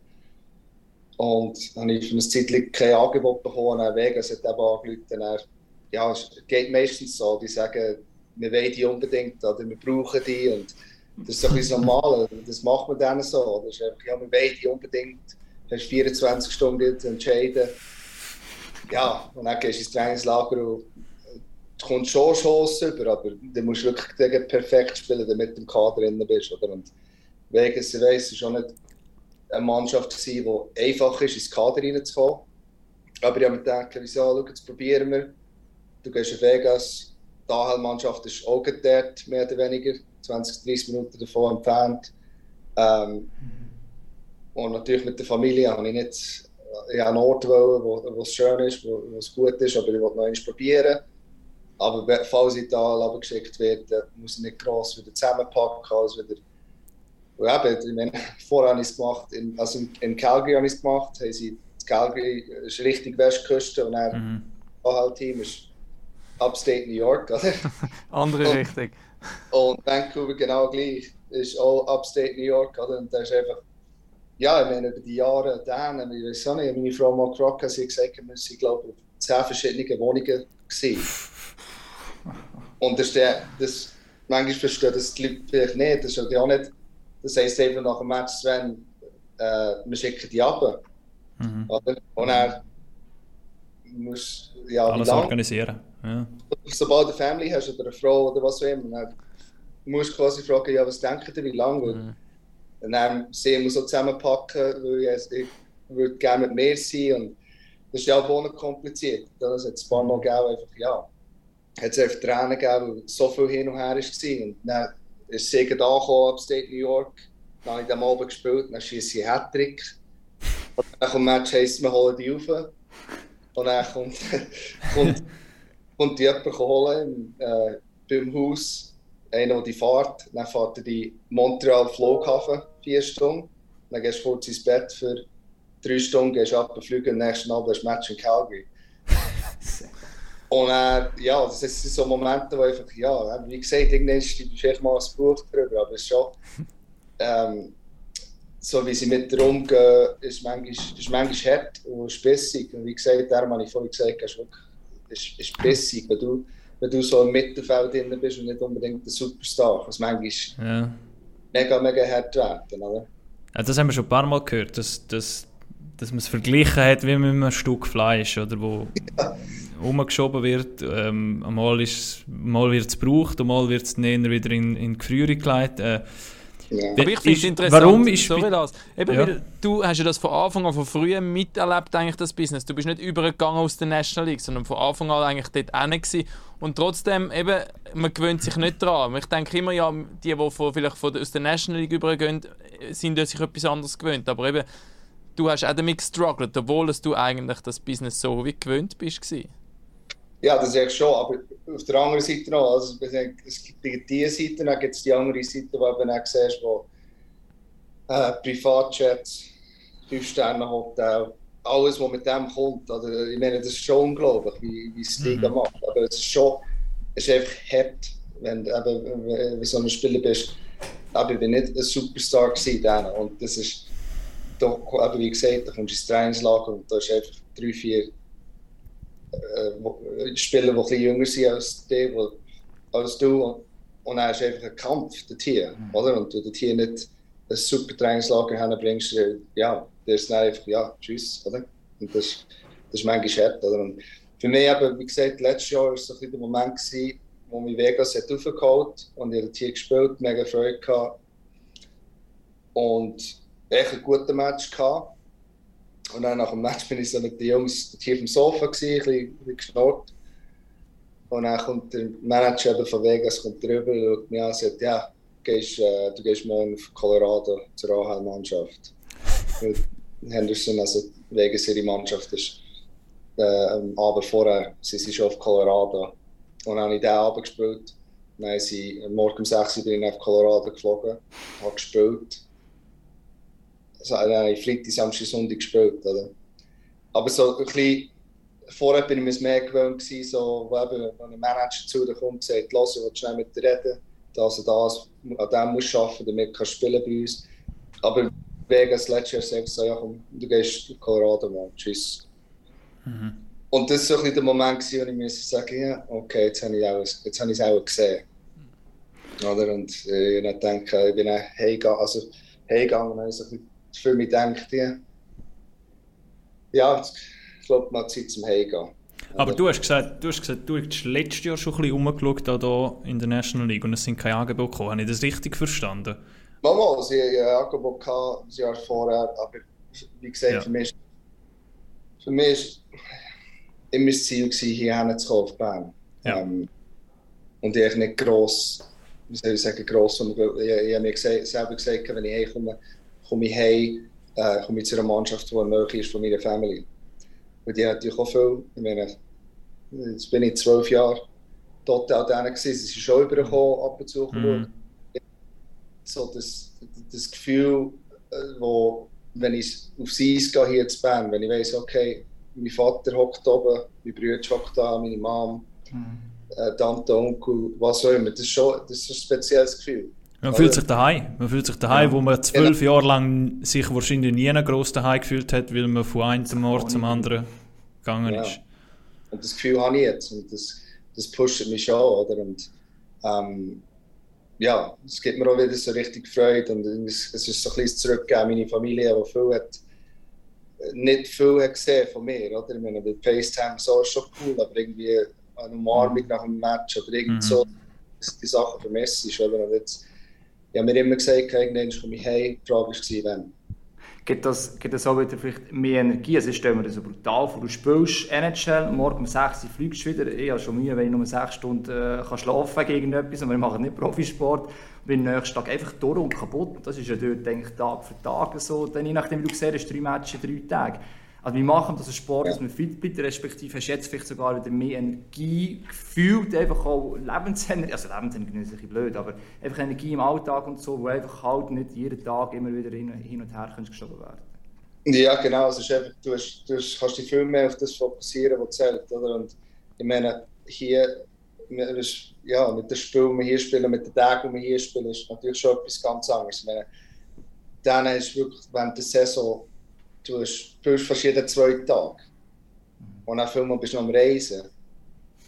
Und dann habe ich für eine Zeit kein Angebot bekommen, dann Vegas hat eben angerufen, ja, es geht meistens so, die sagen, wir wollen die unbedingt, oder wir brauchen die und das ist so ein bisschen normal, das macht man dann so. Das ist einfach, ja, wir wollen unbedingt, du hast 24 Stunden zu entscheiden. Ja, und dann gehst du ins Trainingslager und du kommst schon Chancen über, aber du musst wirklich perfekt spielen, damit du im Kader drin bist. Oder? Und Vegas, ich weiss, war auch nicht eine Mannschaft, die einfach ist, ins Kader reinzukommen. Aber ich habe mir gedacht, wieso, schau, jetzt probieren wir. Du gehst in Vegas, die AHL-Mannschaft ist auch dort, mehr oder weniger. 20, 30 Minuten davon entfernt. Ähm, und natürlich mit der Familie habe ich nicht ich einen Ort wollen, wo, wo es schön ist, wo, wo es gut ist, aber ich wollte noch einmal probieren. Aber falls ich da geschickt werde, muss ich nicht gross wieder zusammenpacken. Also wieder, und eben, ich meine, vorher habe ich es gemacht, in, also in, Calgary habe ich es gemacht, haben sie, Calgary ist richtig Westküste und dann mhm. Team ist Upstate New York, oder? Andere Richtung. Und Vancouver genau gleich. Ist auch Upstate New York. Oder? Und ist einfach, ja, ich meine, über die Jahre dann, ich weiß auch nicht, meine Frau mal gefragt, hat sie gesagt, wir sind, glaube ich, zehn verschiedene Wohnungen gewesen. Und das das, manchmal verstehe das die Leute vielleicht nicht. Das ist ja auch nicht, das heisst einfach nach dem Match, Sven, äh, wir schicken die ab. Mhm. Oder? Und er muss ja, alles organisieren. Ja. Sobald du eine Family hast oder eine Frau oder was auch immer, dann musst du quasi fragen, ja, was denkt ihr, wie lange? Mhm. Und dann sehen wir so zusammenpacken, weil ich, ich würde gerne mit mir sein und das ist ja auch kompliziert. Das hat es ein paar Mal gegeben, einfach, ja, hat es einfach Tränen gegeben, weil so viel hin und her war. Und dann ist sie da Upstate New York, dann habe ich am Abend gespielt, dann schieße ich Hattrick. Und dann kommt Match, heisst, wir holen die rauf. Und dann kommt, kommt kommt jemand holen äh, beim Haus, einer, der die fährt, dann fährt er die Montreal Flughafen vier Stunden, dann gehst du kurz ins Bett für drei Stunden gehst ab und fliegen, am nächsten Abend hast du Match in Calgary. und er, ja, das sind so Momente, wo einfach, ja, wie gesagt, irgendwann ist vielleicht mal ein Buch drüber, aber es ist schon, ähm, so wie sie mit dir umgehen, ist manchmal, ist manchmal hart und spessig. Und wie gesagt, darum habe ich vorhin gesagt, ist, wirklich, ist, ist bissig, wenn du, wenn du so im Mittelfeld drin bist und nicht unbedingt der Superstar, was manchmal ja. Mega, mega hart werden, oder? Ja, das haben wir schon ein paar Mal gehört, dass, dass, dass man es verglichen hat wie mit einem Stück Fleisch, oder, wo ja. umgeschoben wird. Ähm, mal, mal wird es gebraucht und mal wird es näher wieder in, in die Gefrierung gelegt. Äh, ja. Aber ich finde es interessant, warum ist sorry, Lars, eben ja. weil du hast ja das von Anfang an, von früh miterlebt, eigentlich das Business. Du bist nicht übergegangen aus der National League, sondern von Anfang an eigentlich dort hin Und trotzdem, eben, man gewöhnt sich nicht dran. Ich denke immer, ja, die, die von, vielleicht von, aus der National League übergehen, sind sich etwas anderes gewöhnt. Aber eben, du hast auch damit gestruggelt, obwohl du eigentlich das Business so wie gewöhnt bist. Gewesen. Ja, das ist schon, aber auf der anderen Seite noch, also es gibt diese Seite, dann gibt es die andere Seite, wo du auch siehst, wo äh, Privatjets, Fünf-Sterne-Hotel, alles, was mit dem kommt. Also, ich meine, das ist schon unglaublich, wie, wie es die mhm. macht. Aber es ist schon, es ist einfach hart, wenn du eben, so ein Spieler bist. Aber ich bin nicht ein Superstar gewesen, und das ist doch, eben wie gesagt, da kommst du ins Trainingslager und da ist einfach drei, vier äh, Spieler, die etwas jünger sind als, die, als du. Und dann ist einfach ein Kampf dorthin, mhm. oder? Und du dorthin nicht ein super Trainingslager hinbringst, ja, der ist dann einfach, ja, tschüss, oder? Und das, das ist manchmal hart, oder? Und für mich eben, wie gesagt, letztes Jahr war es so ein der Moment, gewesen, wo mich Vegas hat aufgeholt und ich habe hier gespielt, mega Freude gehabt. Und echt ein guter Match gehabt. Und dann nach dem Match bin ich so mit den Jungs hier auf dem Sofa, gewesen, ein bisschen, geschnurrt. Und dann kommt der Manager von Vegas kommt drüber und schaut mich an und sagt, ja, gehst, äh, du gehst morgen auf Colorado zur AHL-Mannschaft. Henderson, also Vegas ihre Mannschaft ist äh, Abend vorher, sie sind schon auf Colorado. Und dann habe ich diesen Abend gespielt. Dann sie, morgen um 6 Uhr bin ich auf Colorado geflogen, habe gespielt also, ich Freitag, Samstag, Sonntag gespielt. Oder? Aber so ein bisschen, vorher bin ich mir mehr gewöhnt, gewesen, so, eben, wenn ein Manager zu dir kommt und sagt, los, ich will schnell mit dir reden, das und das, an dem musst du arbeiten, damit du spielen bei uns. Aber Vegas letztes Jahr sagt so, ja komm, du gehst in Colorado, Mann, tschüss. Mhm. Und das war so ein der Moment, wo ich mir sagen ja, okay, jetzt habe ich es jetzt habe ich auch gesehen. Oder? Und äh, ich denke, ich bin auch heimgegangen, also heimgegangen, und so ein für mich denkt, ja, ja ich glaube, mal Zeit zum Heimgehen. Aber du hast gesagt, du hast gesagt, du hast letztes Jahr schon ein bisschen rumgeschaut hier in der National League und es sind keine Angebote gekommen. Habe ich das richtig verstanden? Mal, sie hatten ein Angebot ein Jahr vorher, aber wie gesagt, ja. für mich, für mich ist immer das Ziel gewesen, hierher zu kommen auf Bern. Ja. Ähm, und ich nicht gross, wie soll ich sagen, gross, ich, ich, ich habe mir gesagt, selber gesagt, wenn ich herkomme, äh, zu einer Mannschaft, die eine ist von meiner Familie. Und die haben natürlich auch viel, ich meine, jetzt bin ich zwölf Jahre dort auch denen gewesen, sie sind schon übergekommen, ab und zu. So das, das Gefühl, wo, wenn ich aufs Eis gehe hier zu Bern, wenn ich weiss, okay, mein Vater hockt oben, mein Bruder hockt da, meine Mom, mhm. Tante, Onkel, was auch immer, das ist schon das ist ein spezielles Gefühl. Man fühlt sich daheim. Man fühlt sich daheim, ja. wo man zwölf genau. Jahre lang sich wahrscheinlich nie groß daheim gefühlt hat, weil man von einem Ort zum anderen gegangen ja. ist. Und das Gefühl habe ich jetzt und das, das pusht mich schon, oder? Und ähm, ja, es gibt mir auch wieder so richtig Freude und es, es ist so ein bisschen zurückgegeben, meine Familie, die viel hat, nicht viel hat gesehen von mir, oder? Ich meine, bei FaceTime so ist schon cool, aber irgendwie eine Umarmung nach einem Match oder irgend mhm. so, die Sachen vermisst ist, oder? Und jetzt, ich habe mir immer gesagt, irgendwann komme ich heim. Die Frage war, wann. Gibt das, gibt das auch wieder vielleicht mehr Energie? Also ich stelle mir das so brutal vor. Du spielst NHL, morgen um 6 Uhr fliegst du wieder. Ich habe schon Mühe, wenn ich nur 6 Stunden äh, kann schlafen gegen etwas, aber wir machen nicht Profisport. Und bin nächsten Tag einfach durch und kaputt. Das ist ja dort denke ich, Tag für Tag so. Dann, je nachdem, wie du siehst, drei Matches, drei Tage. Also wir machen das Sport, dass man fit bleibt, respektive hast jetzt vielleicht sogar wieder mehr Energie gefühlt, einfach auch Lebensenergie, also Lebensenergie ist ein bisschen blöd, aber einfach Energie im Alltag und so, wo einfach halt nicht jeden Tag immer wieder hin, hin und her geschoben werden Ja, genau. Es ist einfach, du, hast, du hast, kannst dich viel mehr auf das fokussieren, was zählt. Oder? Und ich meine, hier ja, mit dem Spiel, das wir hier spielen, mit den Tagen, die wir hier spielen, ist natürlich schon etwas ganz anderes. Ich meine, dann ist wirklich während der Saison, du spielst fast jeden zweiten Tag. Und dann viel bist du noch am Reisen.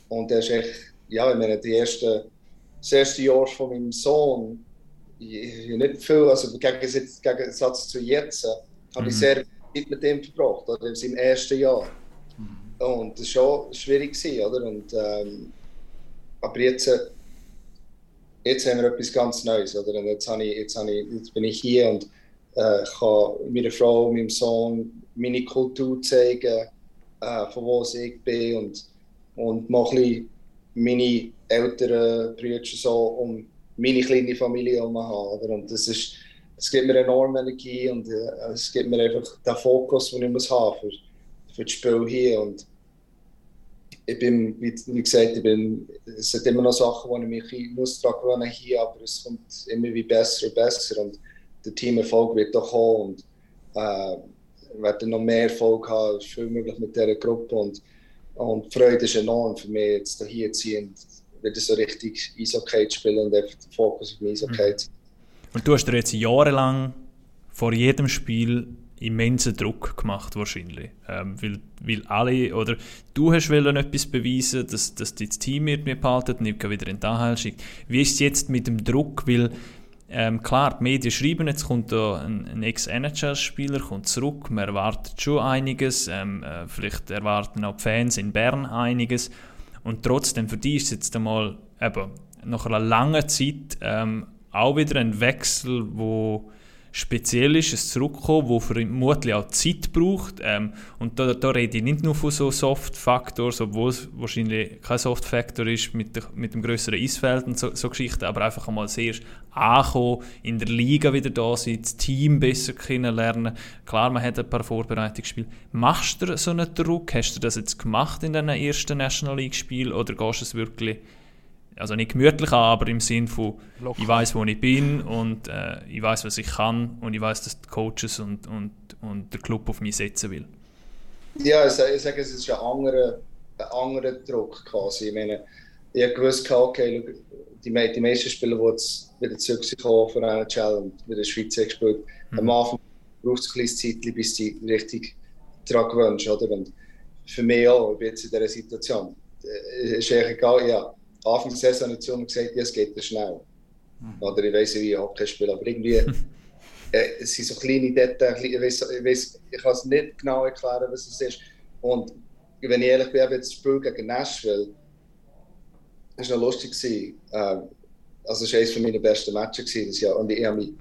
Und das ist echt, ja, ich meine, die erste, das erste Jahr von meinem Sohn, ich, nicht viel, also im Gegensatz zu jetzt, habe ich mhm. sehr Zeit mit ihm verbracht, oder in seinem ersten Jahr. Mhm. Und das war schon schwierig, gewesen, oder? Und, ähm, aber jetzt, jetzt haben wir etwas ganz Neues, oder? Und jetzt, habe ich, jetzt, habe ich, jetzt bin ich hier und äh, kann meiner Frau, meinem Sohn meine Kultur zeigen, äh, von wo ich bin und, und mache ein bisschen meine älteren Brüder so um meine kleine Familie herum haben. Und das ist es gibt mir enorme Energie und äh, es gibt mir einfach den Fokus, den ich muss haben für, für das Spiel hier. Und ich bin, wie, gesagt, ich bin, es sind immer noch Sachen, wo ich mich muss daran gewöhnen aber es kommt immer wie besser und besser und der Teamerfolg wird auch kommen und äh, werden noch mehr Erfolg haben, ist viel möglich mit dieser Gruppe und, und die Freude ist enorm für mich, jetzt hier zu sein und wieder so richtig Eishockey zu spielen und einfach den Fokus auf dem Eishockey zu mhm. Und du hast dir jetzt jahrelang vor jedem Spiel immensen Druck gemacht wahrscheinlich, ähm, weil, weil alle, oder du hast wollen etwas beweisen, dass, dass das Team mit mir behalten und nicht wieder in die Anhalt schickt. Wie ist es jetzt mit dem Druck, weil ähm, klar, die Medien schreiben, jetzt kommt da ein, ein Ex-NHL-Spieler zurück, man erwartet schon einiges, ähm, äh, vielleicht erwarten auch die Fans in Bern einiges. Und trotzdem, für die ist es jetzt einmal eben, nach einer langen Zeit ähm, auch wieder ein Wechsel, wo speziell ist, es zurückkommen, wo vermutlich auch Zeit braucht. Ähm, und da, da rede ich nicht nur von so Soft-Factors, obwohl es wahrscheinlich kein Soft-Factor ist mit, der, mit dem größeren Eisfeld und so, so Geschichten, aber einfach einmal sehr ankommen, in der Liga wieder da sein, das Team besser kennenlernen. Klar, man hat ein paar Vorbereitungsspiele. Machst du so einen Druck? Hast du das jetzt gemacht in deinem ersten National League-Spiel oder gehst du es wirklich also nicht gemütlich an, aber im Sinn von, Locker. ich weiß, wo ich bin und äh, ich weiß, was ich kann und ich weiß, dass die Coaches und, und, und der Club auf mich setzen will. Ja, ich sage, ich sage es ist ein anderer, ein anderer Druck quasi. Ich meine, ich habe gewusst, okay, die, die meisten Spieler, die jetzt wieder zurückkommen von einer Challenge, mit der Schweiz gespielt, mhm. am Anfang braucht es ein kleines Zeit, bis die richtig daran gewöhnst, oder? Und für mich auch, ich bin jetzt in dieser Situation. Es äh, ist eigentlich egal, ja Anfang der Saison ich zu ihm gesagt, ja, es geht ja schnell. Mhm. Oder ich weiß nicht, wie ich Hockey spiele, aber irgendwie äh, es sind so kleine Details, ich, weiss, ich, weiss, ich kann es nicht genau erklären, was es ist. Und wenn ich ehrlich bin, jetzt das Spiel gegen Nashville, das war noch lustig. Ähm, also es war eines meiner besten Matches dieses Jahr. Und ich mich,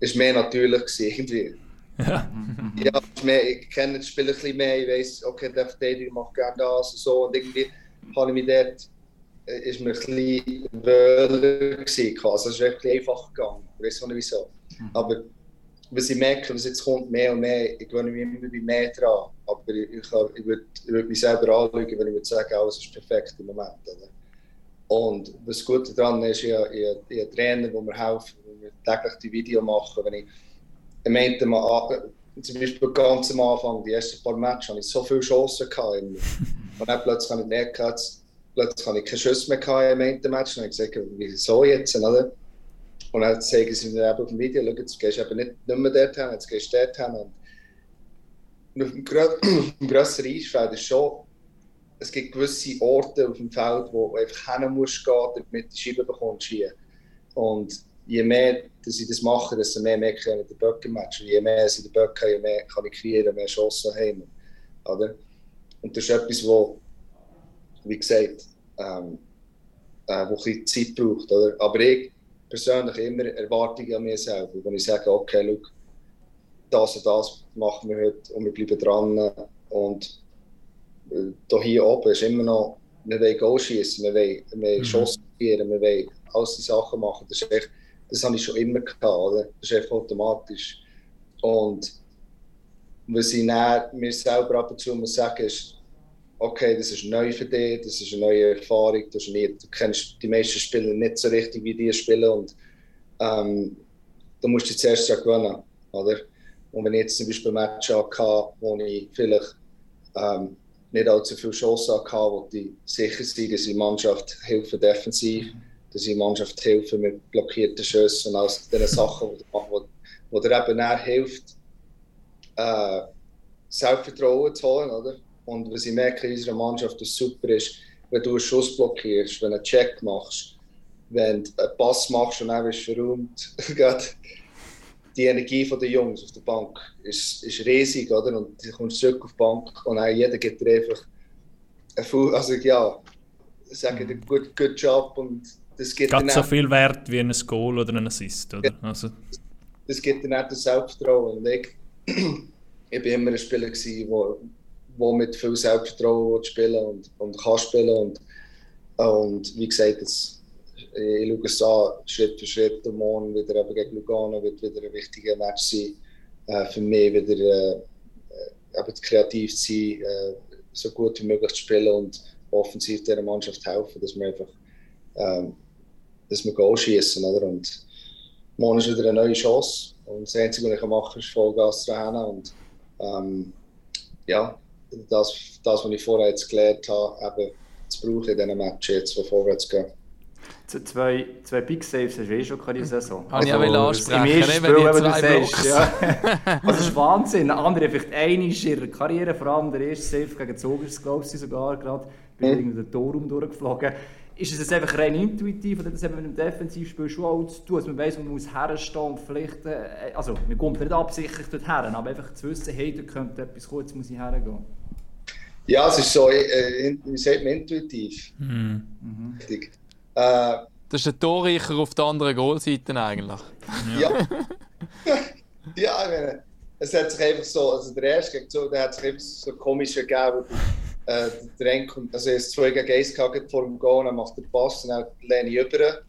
es war mehr natürlich gewesen, irgendwie. Ja. ja mehr, ich kenne das Spiel ein bisschen mehr, ich weiß, okay, der Verteidiger macht gerne das und so. Und irgendwie habe ich mich dort ist mir ein bisschen wöhler. Also es ist wirklich einfach gegangen. Ich weiß nicht wieso. Mhm. Aber was ich merke, was jetzt kommt, mehr und mehr, ich gewöhne mich immer mehr dran. Aber ich, ich, ich würde würd mich selber anschauen, wenn ich würde sagen, alles ist perfekt im Moment. Oder? Und was gut daran ist, ich, ich, ich habe Trainer, die mir helfen, die mir täglich die Videos machen. Wenn ich, ich meinte mal, zum Beispiel ganz am Anfang, die ersten paar Matches, hatte ich so viele Chancen gehabt. Und dann plötzlich habe ich gemerkt, plötzlich hatte ich keine Schuss mehr im Match. Und ich gesagt, wieso jetzt? Oder? Und dann zeigen sie mir eben auf dem Video, schau, jetzt gehst du eben nicht, nicht mehr dorthin, jetzt gehst du dorthin. Und auf dem, dem grösseren Eisfeld ist schon, es gibt gewisse Orte auf dem Feld, wo du einfach hin musst gehen, damit du die Scheibe bekommst hier. Und je mehr dass ich das mache, desto mehr merke ich in den Böckenmatch. Und je mehr ich den Böcken je mehr kann ich kreieren, mehr Chancen haben. Oder? Und das ist etwas, wo wie gesagt, ähm, äh, wo ein Zeit braucht. Oder? Aber ich persönlich immer Erwartungen an mir selber, wenn ich sage, okay, look, das und das machen wir heute und wir bleiben dran. Und äh, hier oben ist immer noch, wir wollen Goal schießen, wir wollen, wir wollen mhm. Schuss wir wollen all diese Sachen machen. Das, echt, das habe ich schon immer gehabt, oder? das ist einfach automatisch. Und was ich dann mir selber ab und zu muss sagen, ist, okay, das ist neu für dich, das ist eine neue Erfahrung, du, nicht, du kennst die meisten Spieler nicht so richtig wie die spielen und ähm, du musst dich zuerst ja gewöhnen, oder? Und wenn ich jetzt zum Beispiel Match hatte, wo ich vielleicht ähm, nicht allzu viele Chancen hatte, wo die sicher sein, dass die Mannschaft helfen defensiv, dass die Mannschaft helfen mit blockierten Schüssen und all diesen Sachen, die wo, wo dir eben hilft, äh, Selbstvertrauen zu holen, oder? Und was ich merke in unserer Mannschaft, was super ist, wenn du einen Schuss blockierst, wenn du einen Check machst, wenn du einen Pass machst und dann bist du verräumt, die Energie der Jungs auf der Bank ist, ist riesig, oder? Und du kommst zurück auf die Bank und dann jeder gibt dir einfach ein also ja, sagen dir good, good job und das gibt dir so viel Wert wie ein Goal oder ein Assist, oder? Also. Das gibt dir nicht das Selbstvertrauen und ich, ich bin immer ein Spieler gewesen, wo, wo mit viel Selbstvertrauen spielen und, und kann spielen und, und wie gesagt, das ich schaue es an, Schritt für Schritt. Und morgen wieder eben gegen Lugano wird wieder ein wichtiger Match sein. Äh, für mich wieder äh, äh eben kreativ zu sein, äh, so gut wie möglich zu spielen und offensiv dieser Mannschaft helfen, dass wir einfach ähm, dass wir Goal schießen. Oder? Und morgen ist wieder eine neue Chance. Und das Einzige, was ich machen kann, ist Vollgas zu. Und ähm, ja, das, das, was ich vorher jetzt gelernt habe, eben zu brauchen in diesen Matches, jetzt, die vorwärts gehen zwei, zwei Big Saves hast du eh schon in dieser Saison. Habe ich auch also, ansprechen, im ersten Spiel, wenn du sagst. Ja. also das ist Wahnsinn. Der andere vielleicht eine in ihrer Karriere, vor allem der erste Save gegen Zogers, glaube ich, sogar gerade, bin mhm. den Torraum durchgeflogen. Ist es jetzt einfach rein intuitiv oder das eben mit dem Defensivspiel schon auch zu tun, dass man weiss, man muss herstehen und vielleicht, äh, also man kommt nicht absichtlich dort her, aber einfach zu wissen, hey, da könnte etwas kommen, jetzt muss ich hergehen. Ja, es ist so, äh, wie sagt man, intuitiv. Mhm. Mhm. Äh, das ist der Torreicher auf der anderen Goalseite eigentlich. Ja. ja, ich meine, es hat sich einfach so, also der erste gegen so, der hat sich einfach so komisch gegeben. Äh, der Renk, also er ist zwei gegen eins gehabt vor dem Goal, dann macht er Pass und dann lehne ich über.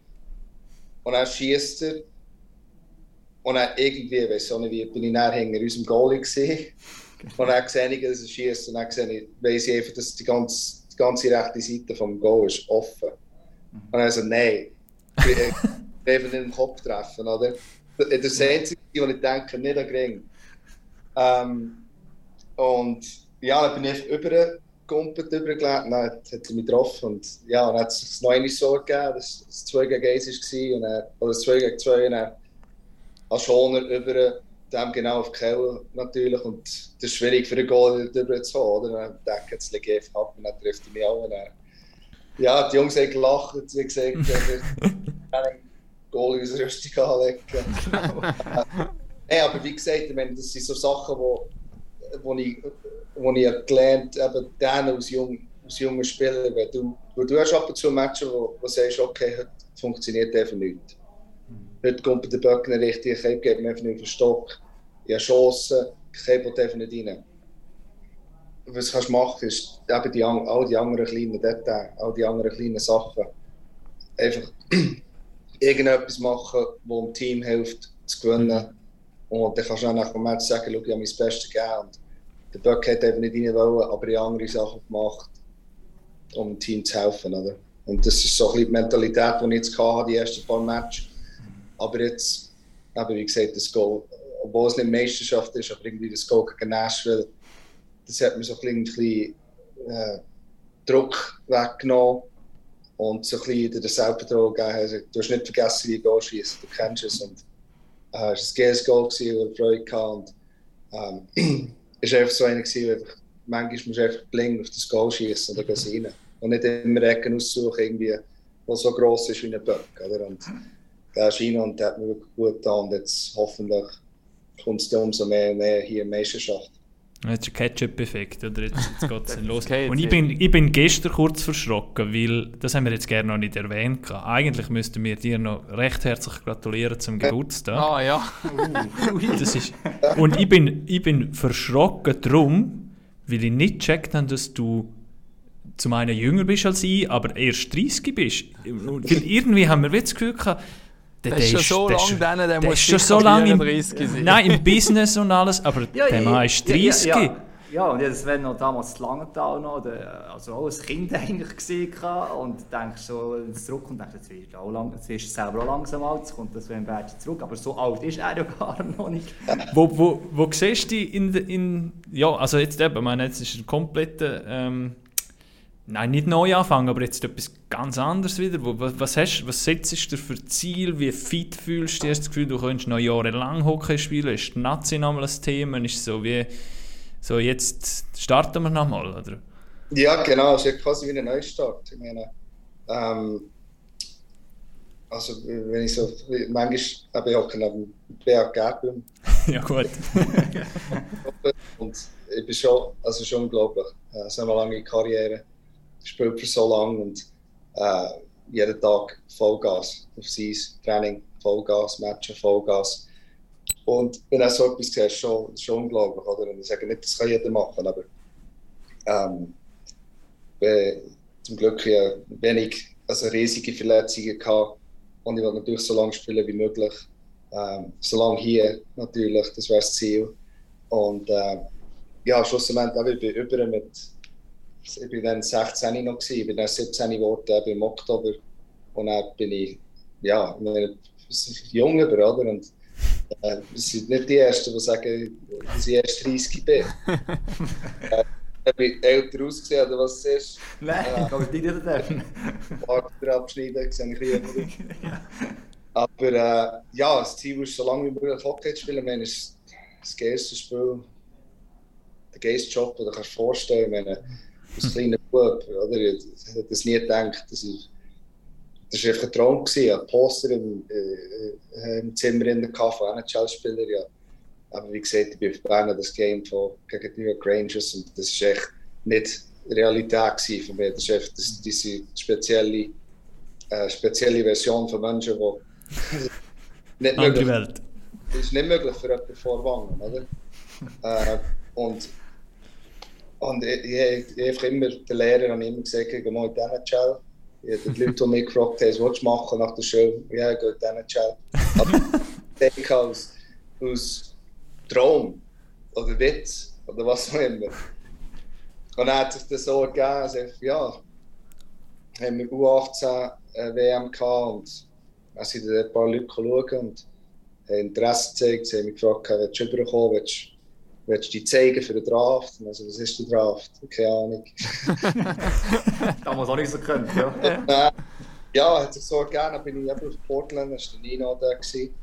Und dann schießt er. Und dann irgendwie, weiß ich nicht wie, bin ich näher hinter unserem Goalie gesehen. Und dann sehe ich, dass er schießt und dann sehe ich, weiss ich einfach, dass die ganze, die ganze rechte Seite vom Goal ist offen. Und dann so, nein, ich will in den Kopf treffen, oder? Das ist das Einzige, was ich denke, nicht an Gring. Ähm, und ja, dann bin ich übergegumpelt, übergelegt, dann hat er mich getroffen und ja, dann hat es noch eine so gegeben, dass es 2 gegen 1 war, und dann, oder 2 gegen 2 und dann als Schoner über dem genau auf die Kelle natürlich und das ist schwierig für einen Goal drüber zu haben, oder? Dann denke ich, jetzt lege ich ab und dann trifft er mich auch. Ja, die Jungs haben gelacht, wie gesagt, einen Goal in unsere Rüstung anlegen. hey, aber wie gesagt, ich meine, das sind so Sachen, wo, wo, ich, wo ich gelernt habe, dann als, jung, als junger Spieler, weil du, weil du hast ab und zu Matches, wo, du sagst, okay, heute funktioniert einfach nicht. Heute kommt der Böckner richtig, ich gebe mir einfach nicht den Stock, Chancen, gebe einfach nicht rein was kannst du machen, ist eben die, all die anderen kleinen Details, all die anderen kleinen Sachen. Einfach irgendetwas machen, wo dem Team hilft, zu gewinnen. Und dann kannst du auch nach dem sagen, schau, ich habe mein Bestes gegeben. Und der Böck hat eben nicht rein wollen, aber ich andere Sachen gemacht, um dem Team zu helfen. Oder? Und das ist so ein bisschen die Mentalität, die ich jetzt hatte, die ersten paar Matches. Aber jetzt, eben, wie gesagt, das Goal, obwohl es nicht Meisterschaft ist, aber irgendwie das Goal gegen Nashville, das hat mir so ein äh, Druck weggenommen und so ein bisschen. Also, du hast nicht vergessen, wie du schießt, du kennst es. Und äh, es war ein geiles Goal, gewesen, Freude hatte. Ähm, es war so manchmal blind auf das Goal schießen und rein. Und nicht immer Ecken aussuchen, irgendwie, die so gross ist wie ein Böck. Oder? Und der und hat mir gut hoffentlich kommt es umso mehr und mehr hier in Meisterschaft. Jetzt ist ein Ketchup-Effekt, oder? Jetzt, jetzt geht es los. Und ich bin, ich bin gestern kurz verschrocken, weil, das haben wir jetzt gerne noch nicht erwähnt. Eigentlich müssten wir dir noch recht herzlich gratulieren zum Geburtstag. Ah, ja. das ist, und ich bin, ich bin verschrocken darum, weil ich nicht gecheckt habe, dass du zum einen jünger bist als ich, aber erst 30 bist. Weil irgendwie haben wir das Gefühl gehabt, der, der ist schon so lange drin, der, muss schon so lange im, sein. Nein, im Business und alles, aber ja, der Mann ist 30. Ja, ja, Ja, und hatte Sven noch damals in Langenthal noch, also auch als Kind eigentlich gesehen und denkst so zurück und denkst, jetzt wirst du, auch lang, jetzt wirst du selber auch langsam alt, jetzt kommt das Sven Berger zurück, aber so alt ist er ja gar noch nicht. wo, wo, wo siehst du in, in, ja, also jetzt eben, ich meine, jetzt ist ein kompletter, ähm, nein, nicht neu anfangen, aber jetzt etwas ganz anderes wieder. Was, was, hast, was setzt du für Ziel? Wie fit fühlst du? Hast du das Gefühl, du könntest noch jahrelang Hockey spielen? Ist die Nazi nochmal ein Thema? Ist es so wie so jetzt starten wir nochmal, oder? Ja, genau, es ist quasi wie ein Neustart. Ich meine, ähm, also wenn ich so, manchmal habe ich auch neben BAG bin. ja gut. und ich bin schon, also schon unglaublich. Äh, so eine lange Karriere, gespielt für so lange und äh, jeden Tag Vollgas auf sein Training, Vollgas, Matchen, Vollgas. Und wenn du so etwas siehst, schon, schon unglaublich. Oder? Und ich sage nicht, das kann jeder machen, aber ähm, zum Glück ja wenig, also riesige Verletzungen gehabt. Und ich wollte natürlich so lange spielen wie möglich. Ähm, so lange hier natürlich, das wäre das Ziel. Und äh, ja, schlussendlich auch ich über mit, ich bin dann 16 noch gewesen, ich bin dann 17 geworden im Oktober. Und dann bin ich, ja, jung über, oder? Und äh, das sind nicht die Ersten, die sagen, dass ich erst 30 bin. äh, ich älter ausgesehen, oder was es ist. Nein, äh, kann ich nicht dürfen. Parker abschneiden, sehe ich ja. Aber äh, ja, das Ziel ist, so lange wie möglich Hockey zu spielen. Wenn es das geilste Spiel, der geilste Job, den du dir vorstellen kannst. Als kleiner Bub, oder? Ich hätte das nie gedacht, dass ich das war einfach ein Traum. Gewesen. ein Poster im, äh, im Zimmer in der von NHL-Spieler. Ja. Aber wie gesagt, ich bin Bern das Game von, gegen die New York Rangers und das war echt nicht Realität von mir. Das ist einfach das, diese spezielle, äh, spezielle Version von Menschen, die nicht möglich Welt. Das ist nicht möglich für jemanden vorwangen, oder? äh, und und ich, ich, ich einfach immer, der Lehrer hat immer gesagt, geh mal in die NHL ja, die Leute, die mich gefragt haben, was du machen nach der Schule? Ja, geht dann ciao. Aber ich aus, aus Traum oder Witz oder was auch immer. Und dann hat sich das so ergeben, also, ja, haben wir U18 äh, WM gehabt und dann sind ein paar Leute schauen und haben Interesse gezeigt. Sie haben mich gefragt, willst du rüberkommen, willst Willst du die zeigen für den Draft? Also, was ist der Draft? Keine Ahnung. Damals auch nicht so können, ja. Äh, ja, hat sich so gerne. Dann bin ich eben auf Portland, da war der Nino da. Gewesen.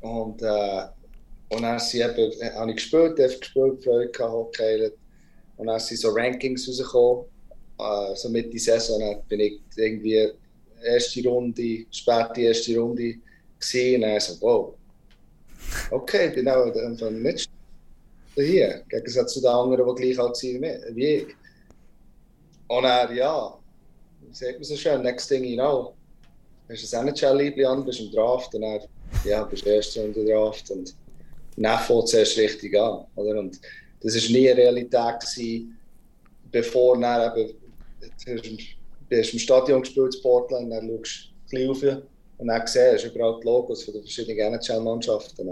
Und, äh, und dann sie eben, äh, habe ich gespielt, einfach gespielt, Freude gehabt, Hockey. Und dann sind so Rankings rausgekommen, äh, so Mitte Saison. Dann bin ich irgendwie erste Runde, späte erste Runde gewesen. Und dann so, wow. Okay, bin auch nicht hier, im Gegensatz zu den anderen, die gleich alt sind wie ich. Und er, ja, wie sagt man so schön, next thing you know, hast du ein NHL-Liebling an, bist im Draft und er, ja, bist erst in der Draft und dann fängt es erst richtig an. Oder? Und das war nie eine Realität, gewesen, bevor dann eben, du bist im Stadion gespielt in Portland, dann schaust du ein bisschen rauf und dann siehst du überall die Logos von den verschiedenen NHL-Mannschaften.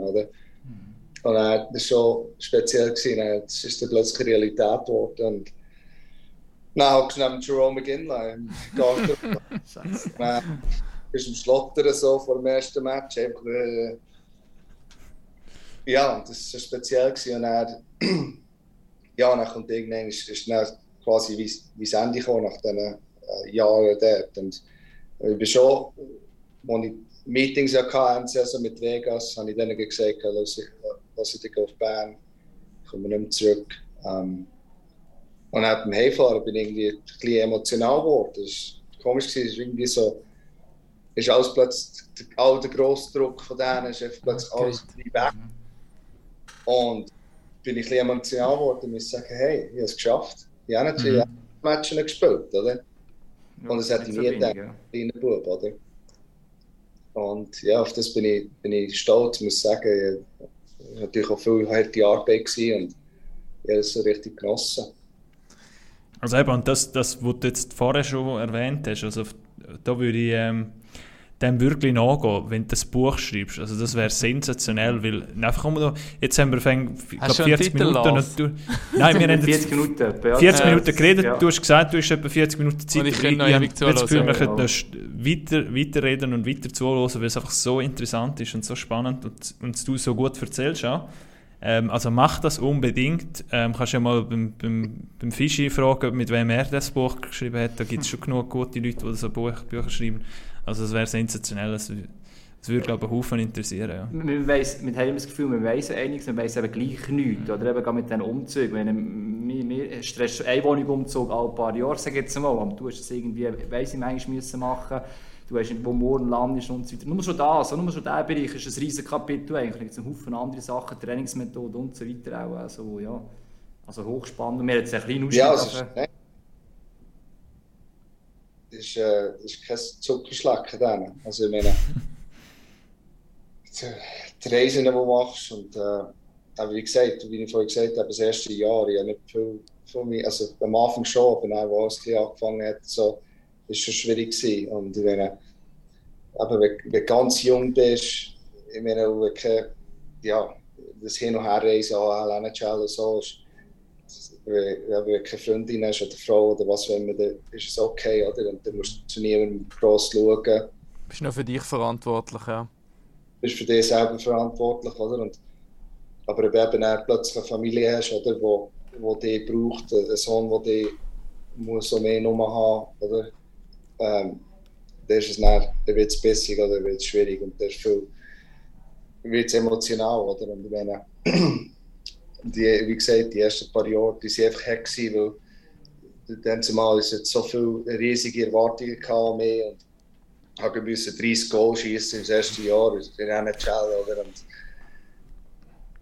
Das war schon speziell. Gewesen. Dann ist dann plötzlich Realität geworden. Und dann hockst du neben Jerome McGinley bist du im Schlottern so vor dem ersten Match. Einfach, äh, ja, das war speziell. Gewesen. Und dann, ja, dann kommt irgendwann, ist, ist dann quasi wie, wie das Ende gekommen nach diesen äh, Jahren dort. Und ich bin schon, als ich Meetings hatte, also mit Vegas, habe ich denen gesagt, ich, lass ich auf Bern, ich komme nicht mehr zurück. Ähm, und dann beim Heimfahren bin ich irgendwie ein bisschen emotional geworden. Das war komisch, es ist irgendwie so, ist alles plötzlich, all der grosse Druck von denen ist plötzlich alles weg. Und bin ich ein bisschen emotional geworden und muss sagen, hey, ich habe es geschafft. Ich habe natürlich mhm. Matches gespielt, oder? Und das hätte ich nie gedacht, kleiner Bub, oder? Und ja, auf das bin ich, bin ich stolz, muss sagen. War natürlich auch viel harte Arbeit gewesen und ich habe es so richtig genossen. Also eben, und das, das, was du jetzt vorher schon erwähnt hast, also da würde ich ähm, dem wirklich nachgehen, wenn du das Buch schreibst. Also das wäre sensationell, weil einfach immer jetzt haben wir fäng, glaub, 40 Minuten du, Nein, wir haben 40 Minuten, 40 Minuten geredet, ja. du hast gesagt, du hast etwa 40 Minuten Zeit. Und ich kann noch ewig zuhören. Das Gefühl, wir könnten weiter, weiterreden und weiter zuhören, weil es einfach so interessant ist und so spannend und, und du so gut erzählst auch. Ähm, also mach das unbedingt. Ähm, kannst ja mal beim, beim, beim Fischi fragen, mit wem er das Buch geschrieben hat. Da gibt es schon genug gute Leute, die so Buch, Bücher schreiben. Also es wäre sensationell. Das, das würde, glaube ich, einen Haufen interessieren. Ja. Man weiss, man hat das Gefühl, man weiss einiges, man weiss eben gleich nichts. Oder eben mit diesen Umzügen. Wenn mir stresst ein Wohnungumzug alle paar Jahre, sag jetzt mal, aber du hast es irgendwie, weiss ich, manchmal müssen machen du weißt nicht, wo morgen Land ist und so weiter. Nur schon das, nur schon dieser Bereich ist ein riesiges Kapitel eigentlich. Da gibt es einen Haufen andere Sachen, Trainingsmethoden und so weiter auch. Also, ja, also hochspannend. Wir haben jetzt einen kleinen Ausschnitt. Ja, es ist, äh, ist kein Zuckerschlecken dann. Also ich meine, die Reisen, die du und äh, aber wie gesagt, wie ich vorhin gesagt habe, das erste Jahr, ich nicht viel von mir, also am Anfang schon, aber dann, als es angefangen hat, so, ist schon schwierig gewesen. Und wenn, aber wenn, du ganz jung bist, ich meine, wenn ja, das Hin- und Herreisen und so, ist, wenn, wenn du keine Freundin hast oder Frau oder was auch immer, dann ist es okay, oder? Und dann musst du zu niemandem gross schauen. Du bist nur für dich verantwortlich, ja. Du bist für dich selber verantwortlich, oder? Und, aber wenn du plötzlich eine Familie hast, oder, wo, wo dich braucht, einen Sohn, der dich muss so mehr Nummer haben, oder? ähm, dann ist es dann, dann wird es bissig oder wird es schwierig und dann wird es emotional, oder? Und wenn, die, wie gesagt, die ersten paar Jahre, die waren einfach hack weil dann ist jetzt so viele riesige Erwartungen an mich und habe müssen 30 Goal schießen im ersten Jahr in der NHL, oder? Und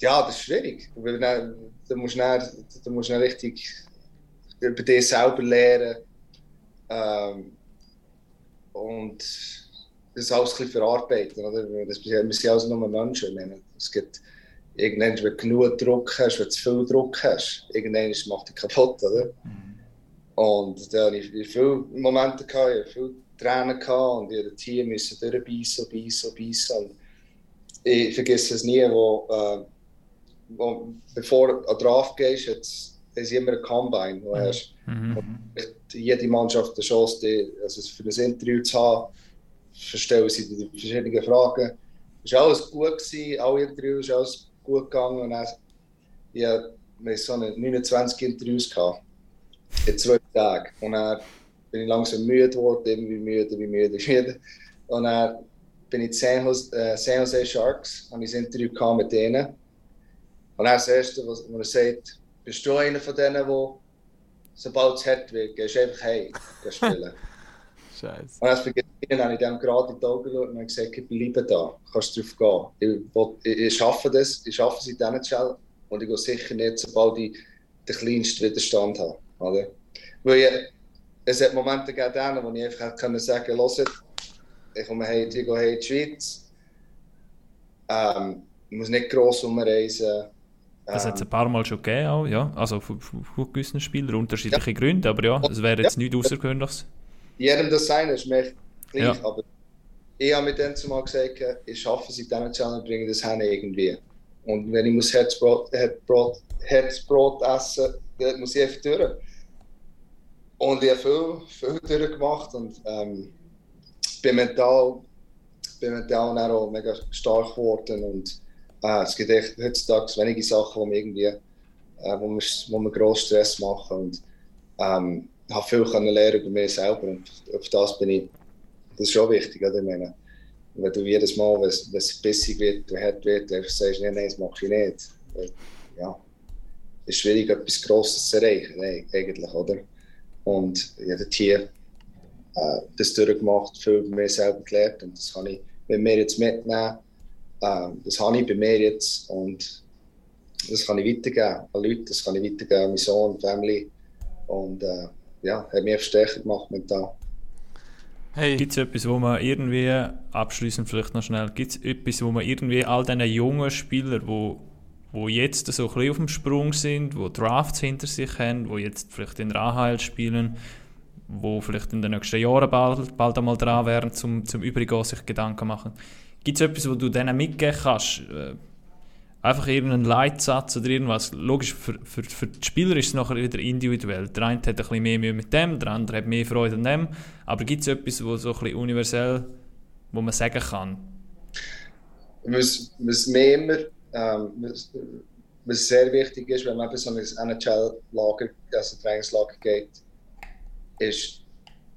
ja, das ist schwierig. Dann, dann musst du dann, dann musst du richtig über dich selber lernen. Ähm, und das alles ein bisschen verarbeiten. Oder? Wir sind alles nur Menschen. Es gibt, irgendwann, wenn du genug Druck hast, wenn du zu viel Druck hast, irgendwann macht dich kaputt. Oder? Mhm. Und da hatte ich viele Momente, gehabt, ich viele Tränen gehabt, und ich Team müssen durchbeissen, beißen, beißen. Und ich vergesse es nie, wo, äh, wo bevor du drauf gehst, jetzt, ist immer ein Combine, wo mhm. hast. Mhm. jede Mannschaft eine Chance, die, also für ein Interview zu haben, verstellen sie die verschiedenen Fragen. Es war alles gut, gewesen, alle Interviews alles gut gegangen. Und dann, ja, wir so eine 29 Interviews gehabt, in zwei Tagen. Und dann bin ich langsam müde geworden, irgendwie müde, wie müde, wie müde. Und dann bin ich San Jose, äh, San Jose Sharks, habe ich ein Interview mit denen. Und dann das Erste, was man sagt, bist du einer von denen, der sobald es hart wird, einfach heim spielen. Scheiße. Und als Beginn habe ich dem gerade in die Augen geschaut und gesagt, ich bleibe da, kannst drauf gehen. Ich, will, ich, ich schaffe das, ich schaffe es in diesen Challenge und ich gehe sicher nicht, sobald ich den kleinsten Widerstand habe. Oder? Weil ich, es hat Momente gegeben, wo ich einfach können sagen konnte, ich komme hey, ich gehe hey in die Schweiz, ähm, ich muss nicht gross umreisen, das hat es ein paar Mal schon gegeben, auch, ja. Also von, von gewissen Spielern, unterschiedliche ja. Gründe, aber ja, es wäre jetzt ja. nichts Außergewöhnliches. Jedem das sein ist mir gleich, ja. aber ich habe mit denen zumal gesagt, ich schaffe es in diesen Challenge, bringe das hin irgendwie. Und wenn ich muss Herzbrot, Herzbrot, Herzbrot essen dann muss ich einfach durch. Und ich habe viel, viel durchgemacht und ähm, bin mental, bin mental auch mega stark geworden und ah, es gibt echt heutzutage wenige Sachen, wo man irgendwie, äh, wo man, wo man grossen Stress machen und ähm, habe viel können lernen über mich selber und auf das bin ich, das ist schon wichtig, oder? Ich meine, wenn du jedes Mal, wenn es bissig wird, hart wird, einfach sagst, nein, nein, das mache ich nicht. Ja, es ist schwierig, etwas Grosses zu erreichen, eigentlich, oder? Und ich habe hier äh, das durchgemacht, viel über mich selber gelernt und das kann ich mit mir jetzt mitnehmen ähm, das habe ich bei mir jetzt und das kann ich weitergeben an Leute, das kann ich weitergeben an meinen Sohn, Family und äh, ja, hat mich stärker gemacht mental. Hey. Gibt es etwas, wo man irgendwie, abschließend vielleicht noch schnell, gibt es etwas, wo man irgendwie all diesen jungen Spielern, wo, wo jetzt so ein bisschen auf dem Sprung sind, wo Drafts hinter sich haben, wo jetzt vielleicht in der AHL spielen, wo vielleicht in den nächsten Jahren bald, bald einmal dran wären, zum, zum Übrigen sich Gedanken machen. Gibt es etwas, wo du denen mitgeben kannst? Einfach irgendeinen Leitsatz oder irgendwas. Logisch, für, für, für die Spieler ist es nachher wieder individuell. Der eine hat ein bisschen mehr Mühe mit dem, der andere hat mehr Freude an dem. Aber gibt es etwas, wo so ein bisschen universell, wo man sagen kann? Was, was mir immer, ähm, was, was, sehr wichtig ist, wenn man eben so ein NHL-Lager, also Trainingslager geht, ist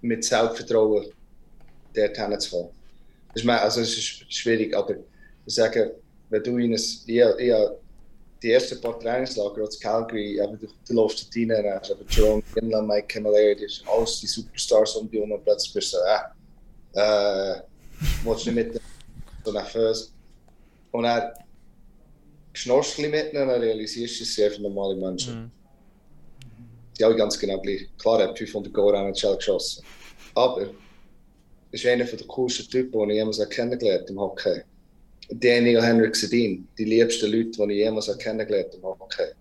mit Selbstvertrauen dorthin zu kommen. Das ist, also es ist schwierig, aber ich sage, wenn du in ein, ich, die ersten paar Trainingslager in Calgary, aber du, du läufst dort rein, hast aber Jerome Gimlin, Mike Camilleri, die sind alles die Superstars um dich herum und plötzlich bist du so, äh, äh, willst du nicht mit so nervös. Und er schnorchst ein mit ihnen und dann realisierst du, dass sie einfach normale Menschen mhm. Die alle ganz genau gleich. Klar, er hat 500 Goal an NHL geschossen. Aber ist einer der coolsten Typen, die ich jemals kennengelernt habe im Hockey. Daniel Henrik Sedin, die liebsten Leute, die ich jemals kennengelernt habe im Hockey.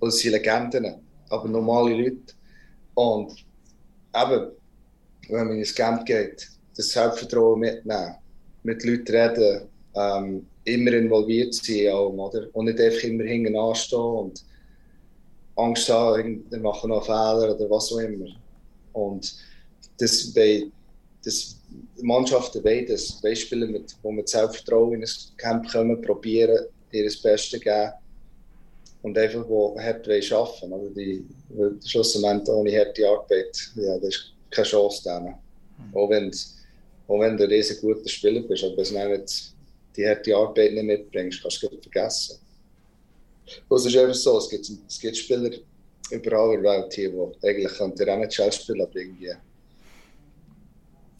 Das sind Legenden, aber normale Leute. Und eben, wenn man ins Camp geht, das Selbstvertrauen mitnehmen, mit Leuten reden, ähm, immer involviert sein, auch, oder? und nicht einfach immer hinten anstehen und Angst haben, wir machen noch Fehler oder was auch immer. Und das, das Mannschaften wollen das, wollen Spieler, mit, die mit Selbstvertrauen in ein Camp kommen, probieren, ihr das Beste geben und einfach, die hart arbeiten wollen. Also die, schlussendlich ohne harte Arbeit, ja, das ist keine Chance denen. Mhm. Auch, auch wenn du ein riesen guter Spieler bist, aber wenn du die harte Arbeit nicht mitbringst, kannst du es vergessen. Und es ist einfach so, es gibt, es gibt Spieler überall in der Welt hier, die eigentlich NHL spielen, aber irgendwie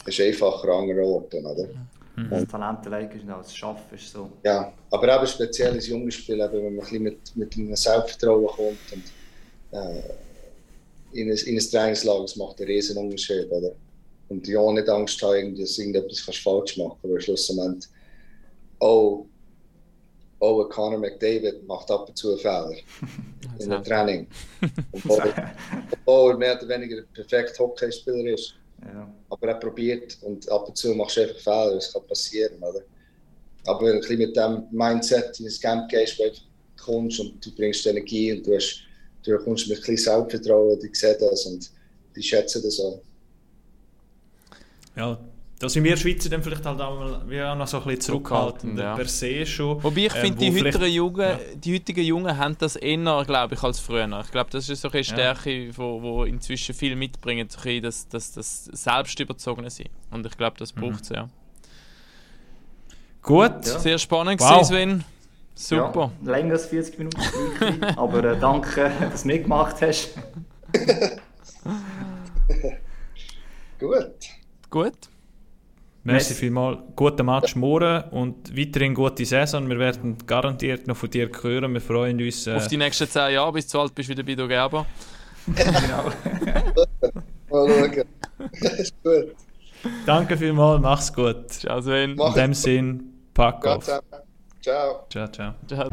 ist einfacher an anderen Orten, oder? Mhm. Das Talent ist als Schaffen ist so. Ja, aber eben speziell ins junge Spiel, wenn man ein bisschen mit, mit einem Selbstvertrauen kommt und äh, in, ein, in ein Trainingslager, das macht einen riesen Unterschied, oder? Und ja, nicht Angst haben, dass irgendetwas falsch machen kannst, weil schlussendlich auch auch Conor McDavid macht ab und zu Fehler in dem Training. Obwohl er mehr oder weniger ein perfekter Hockeyspieler ist. Ja. Aber er probiert und ab und zu machst du einfach Fehler, das kann passieren. Oder? Aber wenn du mit dem Mindset in das Camp gehst, wo du kommst und du bringst Energie und du, hast, du kommst mit ein bisschen Selbstvertrauen, die sehen das und die schätzen das auch. Ja, da sind wir Schweizer dann vielleicht halt auch, auch noch so ein bisschen zurückhaltend ja. per se schon. Wobei ich finde, ähm, die, heutigen Jungen, ja. die heutigen Jungen haben das eher, glaube ich, als früher. Ich glaube, das ist so eine Stärke, die wo, wo inzwischen viel mitbringen, so ein das, das, das Selbstüberzogene sein. Und ich glaube, das mhm. braucht es, ja. Gut. Ja. Sehr spannend wow. gewesen, Sven. Super. Ja, länger als 40 Minuten, aber äh, danke, dass du mitgemacht hast. Gut. Gut. Merci vielmals. Guten Match morgen und weiterhin gute Saison. Wir werden garantiert noch von dir hören. Wir freuen uns. Äh Auf die nächsten 10 Jahre, bis du alt bist wieder bei Gerber. genau. Mal schauen. ist gut. Danke vielmals, mach's gut. Ciao Sven. In dem Sinn, pack auf. Ciao. Ciao, ciao. ciao.